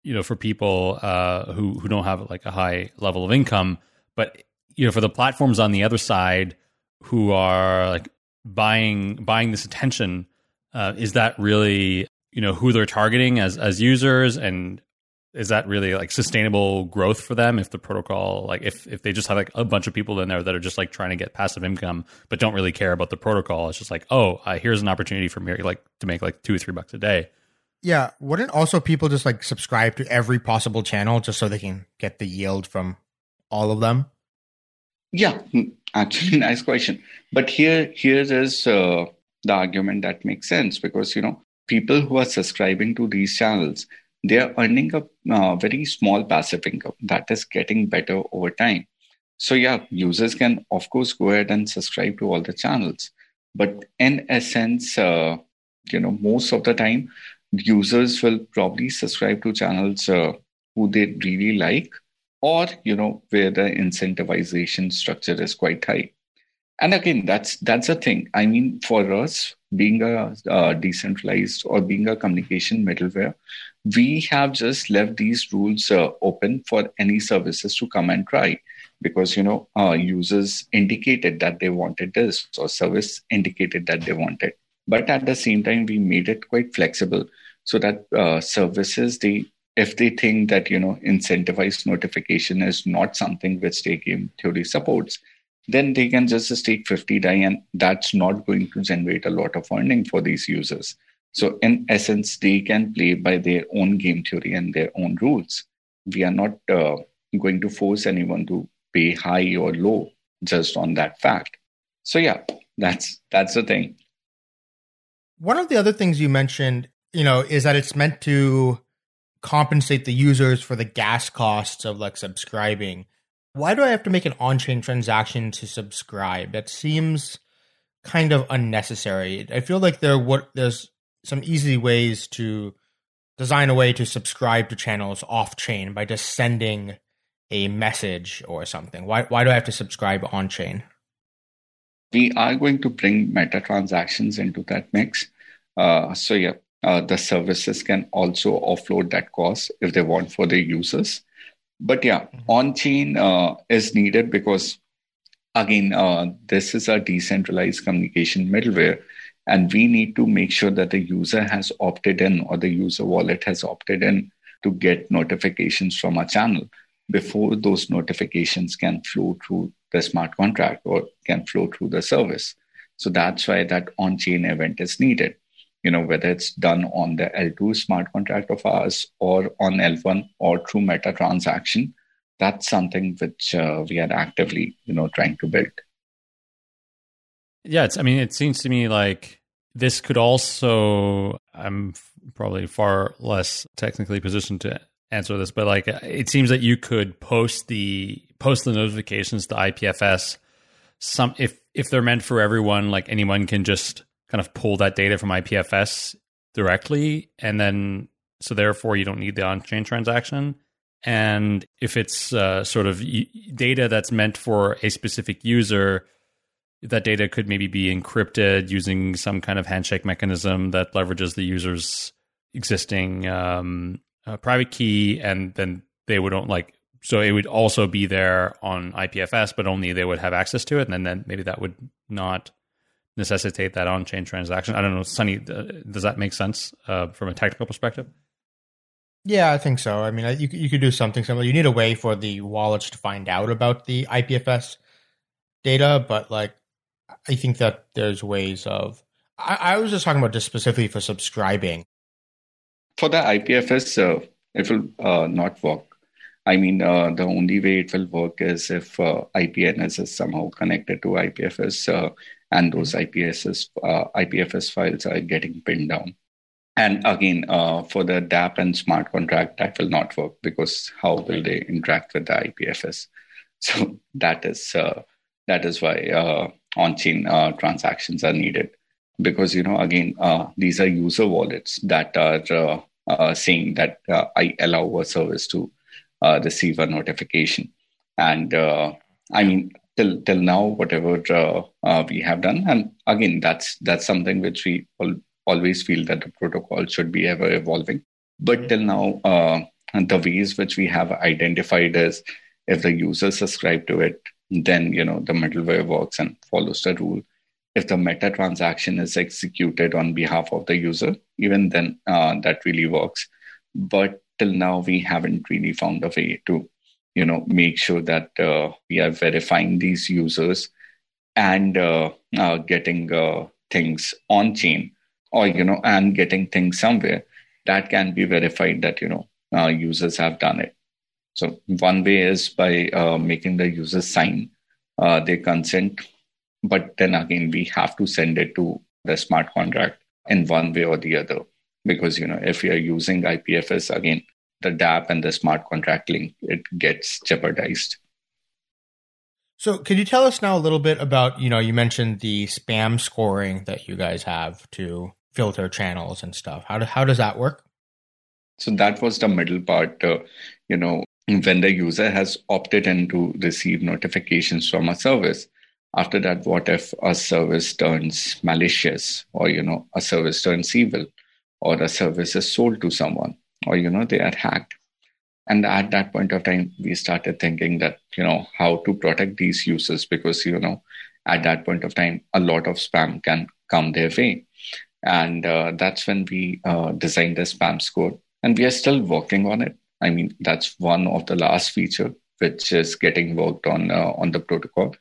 you know for people uh, who who don't have like a high level of income, but you know for the platforms on the other side who are like buying buying this attention. Uh, is that really you know who they're targeting as as users and is that really like sustainable growth for them if the protocol like if if they just have like a bunch of people in there that are just like trying to get passive income but don't really care about the protocol? It's just like oh uh, here's an opportunity for me like to make like two or three bucks a day. Yeah. Wouldn't also people just like subscribe to every possible channel just so they can get the yield from all of them? Yeah. Hmm, actually nice question. But here here is uh, the argument that makes sense because you know people who are subscribing to these channels, they are earning a uh, very small passive income that is getting better over time. So, yeah, users can, of course, go ahead and subscribe to all the channels. But in essence, uh, you know, most of the time, users will probably subscribe to channels uh, who they really like or, you know, where the incentivization structure is quite high. And again, that's that's a thing. I mean, for us, being a uh, decentralized or being a communication middleware, we have just left these rules uh, open for any services to come and try because you know uh, users indicated that they wanted this or service indicated that they wanted but at the same time we made it quite flexible so that uh, services they if they think that you know incentivized notification is not something which their game theory supports then they can just stake 50 DAI and that's not going to generate a lot of earning for these users. So in essence, they can play by their own game theory and their own rules. We are not uh, going to force anyone to pay high or low just on that fact. So yeah, that's that's the thing. One of the other things you mentioned, you know, is that it's meant to compensate the users for the gas costs of like subscribing why do I have to make an on chain transaction to subscribe? That seems kind of unnecessary. I feel like there what there's some easy ways to design a way to subscribe to channels off chain by just sending a message or something. Why why do I have to subscribe on chain? We are going to bring meta transactions into that mix. Uh, so yeah, uh, the services can also offload that cost if they want for their users. But yeah, mm-hmm. on chain uh, is needed because, again, uh, this is a decentralized communication middleware. And we need to make sure that the user has opted in or the user wallet has opted in to get notifications from a channel before those notifications can flow through the smart contract or can flow through the service. So that's why that on chain event is needed you know, whether it's done on the L2 smart contract of ours or on L1 or through meta transaction, that's something which uh, we are actively, you know, trying to build. Yeah, it's, I mean, it seems to me like this could also, I'm probably far less technically positioned to answer this, but like it seems that you could post the post the notifications to IPFS. Some if if they're meant for everyone, like anyone can just kind of pull that data from IPFS directly, and then so therefore you don't need the on-chain transaction. And if it's uh, sort of data that's meant for a specific user, that data could maybe be encrypted using some kind of handshake mechanism that leverages the user's existing um, uh, private key, and then they would not like so it would also be there on IPFS, but only they would have access to it, and then, then maybe that would not necessitate that on-chain transaction. I don't know, Sunny, uh, does that make sense uh, from a technical perspective? Yeah, I think so. I mean, you you could do something similar. You need a way for the wallets to find out about the IPFS data, but like, I think that there's ways of. I, I was just talking about just specifically for subscribing. For the IPFS, uh, it will uh, not work. I mean, uh, the only way it will work is if uh, IPNS is somehow connected to IPFS, uh, and those IPFS uh, IPFS files are getting pinned down. And again, uh, for the DApp and smart contract, that will not work because how will they interact with the IPFS? So that is uh, that is why uh, on-chain uh, transactions are needed. Because you know, again, uh, these are user wallets that are saying that I allow a service to receive a notification, and I mean, till till now, whatever we have done, and again, that's that's something which we all always feel that the protocol should be ever evolving. But till now, uh, the ways which we have identified is if the user subscribe to it, then you know the middleware works and follows the rule. If the meta transaction is executed on behalf of the user, even then uh, that really works. But till now, we haven't really found a way to, you know, make sure that uh, we are verifying these users and uh, uh getting things on chain or you know and getting things somewhere that can be verified that you know uh, users have done it. So one way is by uh, making the users sign uh, their consent but then again we have to send it to the smart contract in one way or the other because you know if you are using ipfs again the dApp and the smart contract link it gets jeopardized so, could you tell us now a little bit about, you know, you mentioned the spam scoring that you guys have to filter channels and stuff. How do, how does that work? So that was the middle part. Uh, you know, when the user has opted in to receive notifications from a service, after that, what if a service turns malicious, or you know, a service turns evil, or a service is sold to someone, or you know, they are hacked? and at that point of time we started thinking that you know how to protect these users because you know at that point of time a lot of spam can come their way. And uh, that's when we uh, designed the spam score. And we are still working on it. I mean that's one of the last feature which is getting worked on uh, on the protocol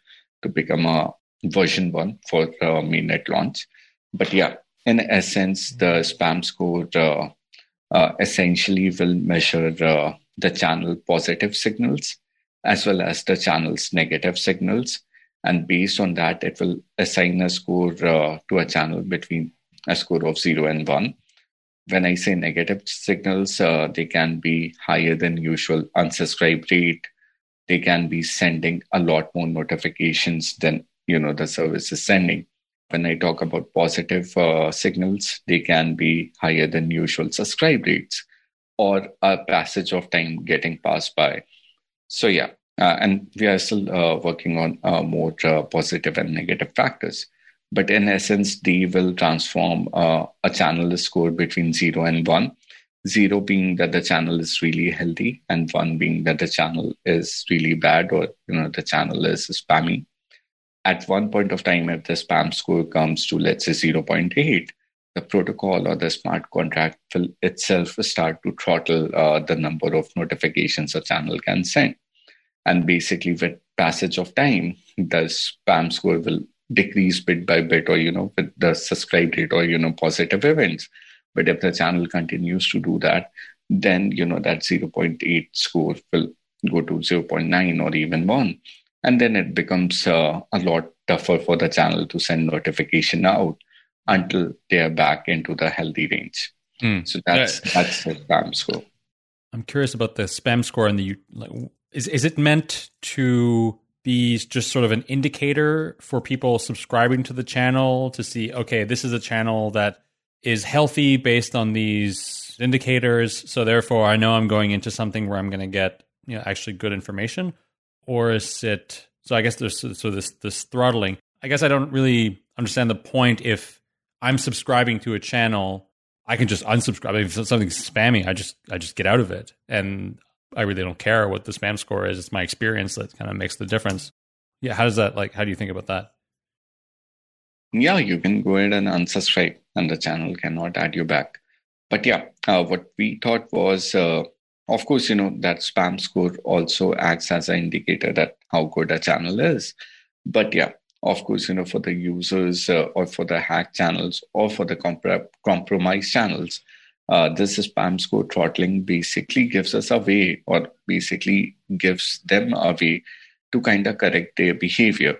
to become a version one for uh, mainnet launch. But yeah in essence the spam score uh, uh, essentially will measure the channel positive signals as well as the channel's negative signals. And based on that, it will assign a score uh, to a channel between a score of zero and one. When I say negative signals, uh, they can be higher than usual unsubscribe rate. They can be sending a lot more notifications than you know the service is sending. When I talk about positive uh, signals, they can be higher than usual subscribe rates or a passage of time getting passed by. So, yeah, uh, and we are still uh, working on uh, more uh, positive and negative factors. But in essence, they will transform uh, a channel score between zero and one. Zero being that the channel is really healthy, and one being that the channel is really bad, or you know the channel is spammy. At one point of time, if the spam score comes to let's say zero point eight, the protocol or the smart contract will itself start to throttle uh, the number of notifications a channel can send. And basically, with passage of time, the spam score will decrease bit by bit, or you know, with the subscribe rate or you know, positive events. But if the channel continues to do that, then you know that 0.8 score will go to 0.9 or even 1 and then it becomes uh, a lot tougher for the channel to send notification out until they are back into the healthy range. Mm. So that's yeah. that's the spam score. I'm curious about the spam score and the like, is is it meant to be just sort of an indicator for people subscribing to the channel to see okay this is a channel that is healthy based on these indicators so therefore I know I'm going into something where I'm going to get you know actually good information or is it so I guess there's so this this throttling I guess I don't really understand the point if I'm subscribing to a channel, I can just unsubscribe. If something's spammy, I just I just get out of it, and I really don't care what the spam score is. It's my experience that kind of makes the difference. Yeah, how does that like? How do you think about that? yeah, you can go ahead and unsubscribe, and the channel cannot add you back. But yeah, uh, what we thought was, uh, of course, you know, that spam score also acts as an indicator that how good a channel is. But yeah, of course, you know, for the users uh, or for the hack channels or for the comp- compromised channels, uh, this spam score throttling basically gives us a way or basically gives them a way to kind of correct their behavior.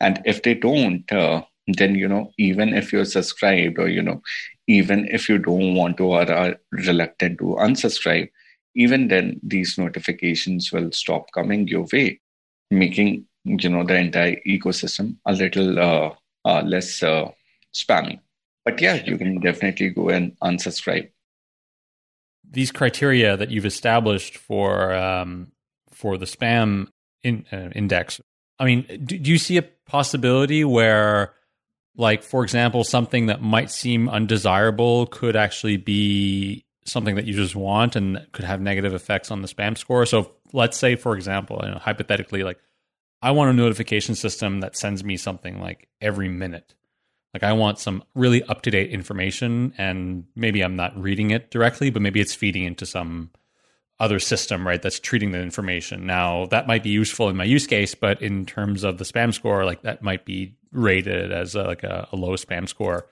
And if they don't, uh, then, you know, even if you're subscribed or, you know, even if you don't want to or are reluctant to unsubscribe, even then these notifications will stop coming your way, making you know the entire ecosystem a little uh, uh, less uh, spammy. But yeah, you can definitely go and unsubscribe. These criteria that you've established for um, for the spam in, uh, index. I mean, do, do you see a possibility where like for example something that might seem undesirable could actually be something that you just want and could have negative effects on the spam score so let's say for example you know, hypothetically like i want a notification system that sends me something like every minute like i want some really up to date information and maybe i'm not reading it directly but maybe it's feeding into some other system, right, that's treating the information. Now, that might be useful in my use case, but in terms of the spam score, like that might be rated as a, like a, a, low spam score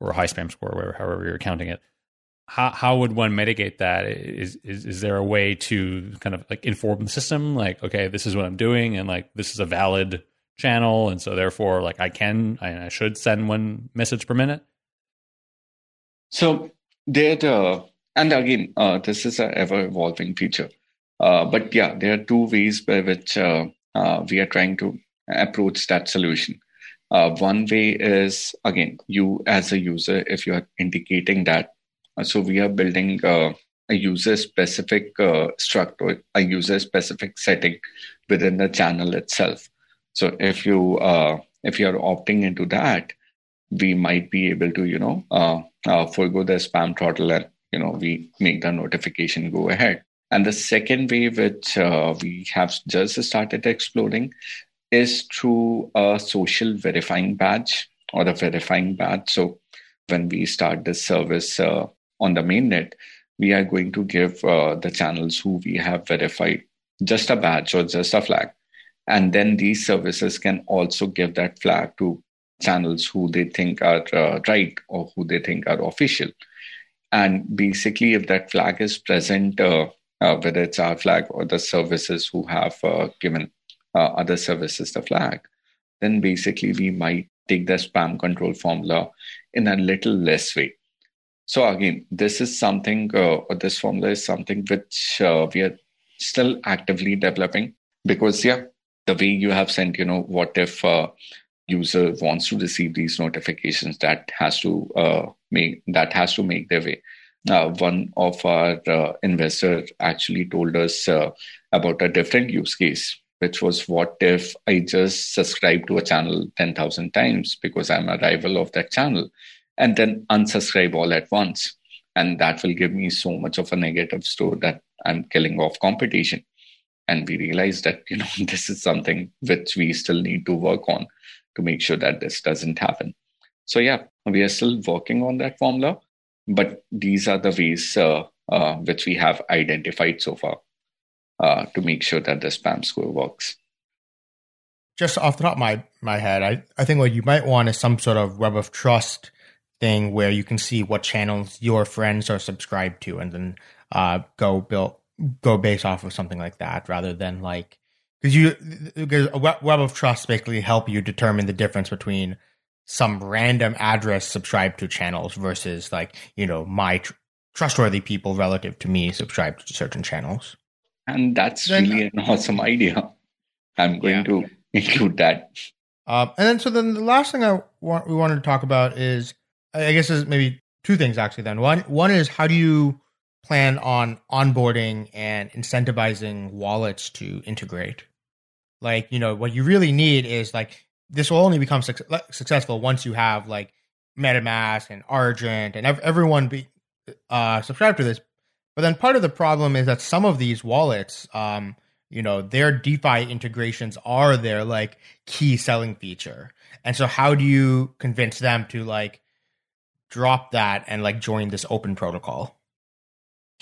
or a high spam score, whatever, however you're counting it. How how would one mitigate that? Is is is there a way to kind of like inform the system, like, okay, this is what I'm doing, and like this is a valid channel, and so therefore, like I can, I, I should send one message per minute. So there, the and again, uh, this is an ever evolving feature. Uh, but yeah, there are two ways by which uh, uh we are trying to approach that solution. Uh, one way is, again, you as a user, if you are indicating that. Uh, so we are building a user specific structure, a user specific setting within the channel itself. So if you if you are opting into that, we might be able to, you know, forego the spam throttle and you know we make the notification go ahead and the second way which uh, we have just started exploring is through a social verifying badge or a verifying badge so when we start this service uh, on the mainnet we are going to give uh, the channels who we have verified just a badge or just a flag and then these services can also give that flag to channels who they think are uh, right or who they think are official and basically, if that flag is present, uh, uh, whether it's our flag or the services who have uh, given uh, other services the flag, then basically we might take the spam control formula in a little less way. So again, this is something, uh, or this formula is something which uh, we are still actively developing because, yeah, the way you have sent, you know, what if user wants to receive these notifications that has to uh, make that has to make their way. Uh, one of our uh, investors actually told us uh, about a different use case which was what if i just subscribe to a channel 10000 times because i'm a rival of that channel and then unsubscribe all at once and that will give me so much of a negative store that i'm killing off competition and we realize that you know this is something which we still need to work on to make sure that this doesn't happen. So, yeah, we are still working on that formula, but these are the ways uh, uh, which we have identified so far uh, to make sure that the spam score works. Just off the top of my, my head, I, I think what you might want is some sort of web of trust thing where you can see what channels your friends are subscribed to and then uh, go build go based off of something like that rather than like because you because a web of trust basically help you determine the difference between some random address subscribed to channels versus like you know my tr- trustworthy people relative to me subscribed to certain channels. And that's then, really an awesome idea. I'm going yeah. to include that. Um, and then so then the last thing i want we wanted to talk about is i guess there's maybe two things actually then one one is how do you plan on onboarding and incentivizing wallets to integrate like, you know, what you really need is like this will only become su- successful once you have like MetaMask and Argent and ev- everyone be uh, subscribe to this. But then part of the problem is that some of these wallets, um, you know, their DeFi integrations are their like key selling feature. And so how do you convince them to like drop that and like join this open protocol?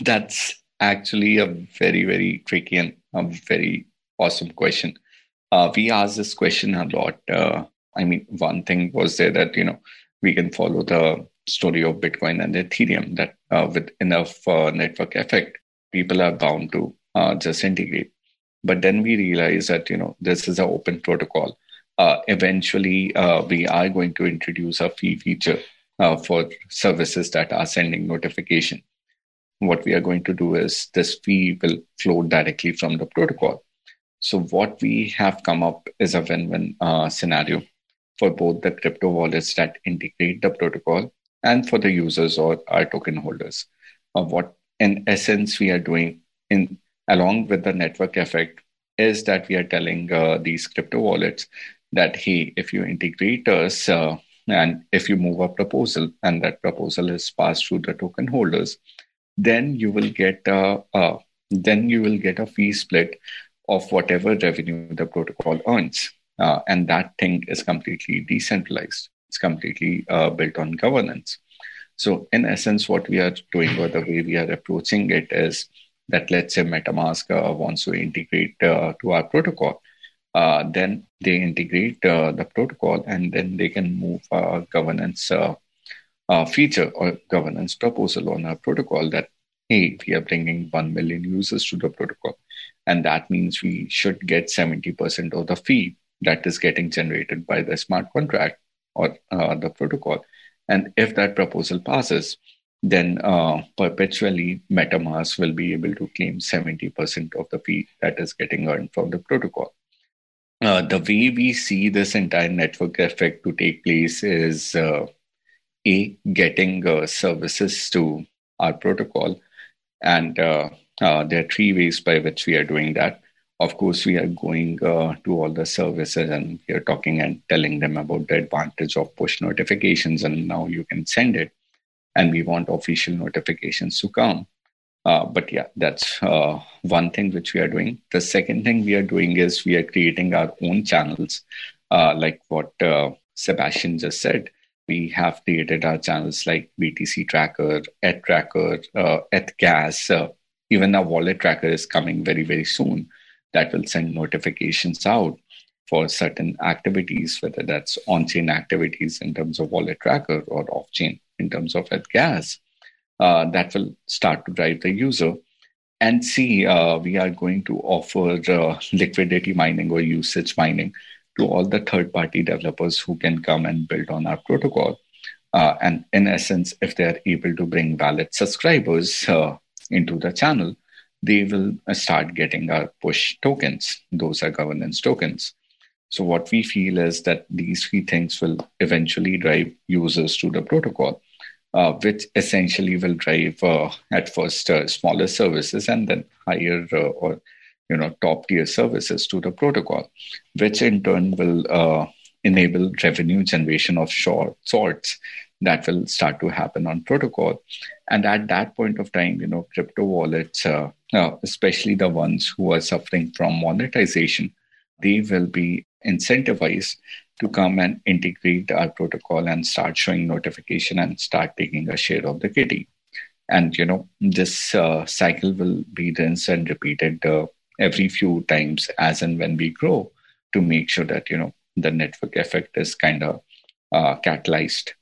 That's actually a very, very tricky and a very awesome question. Uh, we ask this question a lot. Uh, I mean, one thing was there that, you know, we can follow the story of Bitcoin and Ethereum that uh, with enough uh, network effect, people are bound to uh, just integrate. But then we realize that, you know, this is an open protocol. Uh, eventually, we are going to introduce a fee feature for services that are sending notification what we are going to do is this fee will flow directly from the protocol. So what we have come up is a win-win uh, scenario for both the crypto wallets that integrate the protocol and for the users or our token holders. Uh, what in essence we are doing in along with the network effect is that we are telling uh, these crypto wallets that hey, if you integrate us uh, and if you move a proposal and that proposal is passed through the token holders, then you will get a, uh, then you will get a fee split of whatever revenue the protocol earns, uh, and that thing is completely decentralized. It's completely uh, built on governance. So, in essence, what we are doing or the way we are approaching it is that let's say MetaMask uh, wants to integrate uh, to our protocol. Uh, then they integrate the protocol and then they can move a governance uh, feature or governance proposal on our protocol that, hey, we are bringing 1 million users to the protocol. And that means we should get 70% of the fee that is getting generated by the smart contract or uh, the protocol. And if that proposal passes, then uh, perpetually MetaMask will be able to claim 70% of the fee that is getting earned from the protocol. Uh, the way we see this entire network effect to take place is uh, a getting uh, services to our protocol and uh, uh, there are three ways by which we are doing that. Of course we are going uh, to all the services and we are talking and telling them about the advantage of push notifications and now you can send it and we want official notifications to come uh, but yeah that's uh, one thing which we are doing the second thing we are doing is we are creating our own channels like what Sebastien just said we have created our channels like BTC Tracker, ETH Tracker, uh, ETH Gas. Uh, even our wallet tracker is coming very, very soon that will send notifications out for certain activities, whether that's on chain activities in terms of wallet tracker or off chain in terms of ETH Gas. Uh, that will start to drive the user. And see, uh, we are going to offer uh, liquidity mining or usage mining to all the third party developers who can come and build on our protocol. Uh, and in essence, if they are able to bring valid subscribers uh, into the channel, they will uh, start getting our push tokens. Those are governance tokens. So, what we feel is that these three things will eventually drive users to the protocol, uh, which essentially will drive uh, at first uh, smaller services and then higher or you know top tier services to the protocol which in turn will uh, enable revenue generation of short sorts that will start to happen on protocol. And at that point of time you know crypto wallets uh, uh, especially the ones who are suffering from monetization they will be incentivized to come and integrate our protocol and start showing notification and start taking a share of the kitty. And you know this uh, cycle will be rinsed and repeated uh, every few times as and when we grow to make sure that you know the network effect is kind of uh, catalyzed.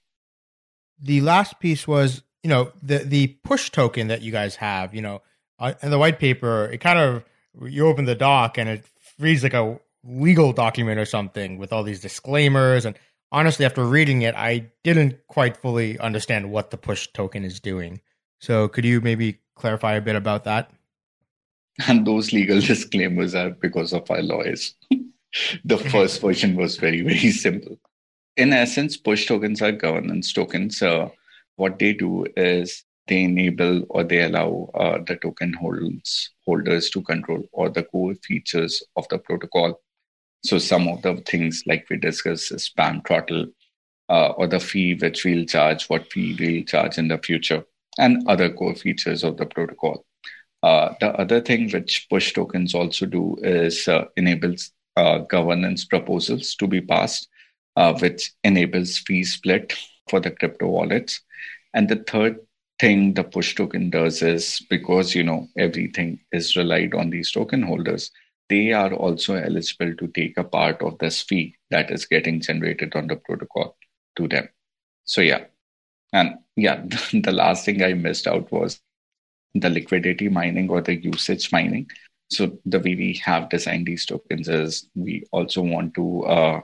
The last piece was you know the the push token that you guys have you know uh, in the white paper it kind of you open the doc and it reads like a legal document or something with all these disclaimers and honestly after reading it i didn't quite fully understand what the push token is doing so could you maybe clarify a bit about that and those legal disclaimers are because of our lawyers. the first version was very, very simple. In essence, push tokens are governance tokens. Uh, what they do is they enable or they allow uh, the token holders, holders to control all the core features of the protocol. So some of the things like we discussed is spam throttle uh, or the fee which we'll charge, what fee we'll charge in the future, and other core features of the protocol. Uh, the other thing which push tokens also do is uh, enables uh, governance proposals to be passed, uh, which enables fee split for the crypto wallets. And the third thing the push token does is because you know everything is relied on these token holders, they are also eligible to take a part of this fee that is getting generated on the protocol to them. So yeah, and yeah, the last thing I missed out was the liquidity mining or the usage mining. So the way we have designed these tokens is we also want to uh,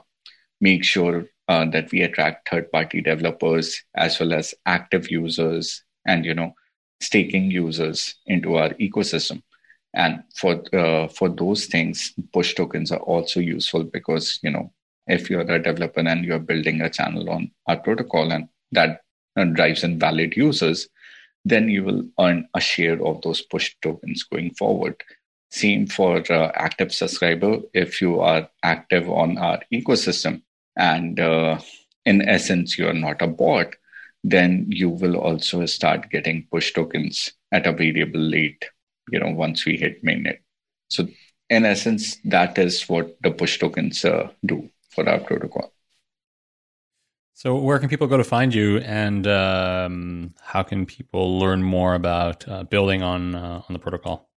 make sure uh, that we attract third-party developers as well as active users and you know staking users into our ecosystem. And for uh, for those things, push tokens are also useful because you know if you're a developer and you're building a channel on our protocol and that uh, drives in valid users, then you will earn a share of those push tokens going forward. Same for uh, active subscriber. If you are active on our ecosystem and uh, in essence you are not a bot, then you will also start getting push tokens at a variable rate. You know, once we hit mainnet. So in essence, that is what the push tokens uh, do for our protocol. So, where can people go to find you, and um, how can people learn more about uh, building on uh, on the protocol?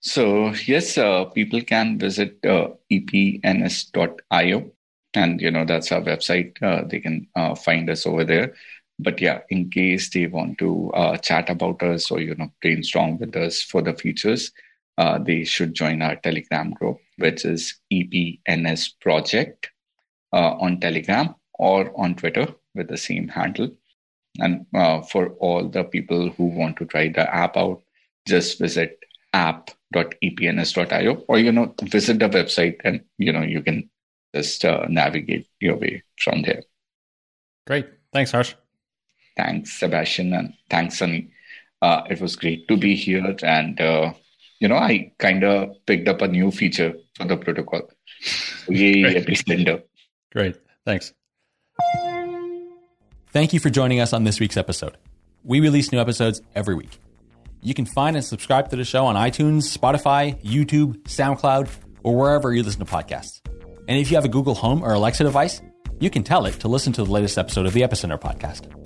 So, yes, uh, people can visit uh, epns.io, and you know that's our website. Uh, they can uh, find us over there. But yeah, in case they want to chat about us or you know brainstorm with us for the features, they should join our Telegram group, which is EPNS Project on Telegram or on Twitter with the same handle. And uh, for all the people who want to try the app out, just visit app.epns.io or, you know, visit the website and, you know, you can just uh, navigate your way from there. Great. Thanks, Harsh. Thanks, Sebastien. And thanks, Sunny. Uh, it was great to be here. And, uh, you know, I kind of picked up a new feature for the protocol. Yay, Great. Great. Thanks. Thank you for joining us on this week's episode. We release new episodes every week. You can find and subscribe to the show on iTunes, Spotify, YouTube, SoundCloud, or wherever you listen to podcasts. And if you have a Google Home or Alexa device, you can tell it to listen to the latest episode of the Epicenter podcast.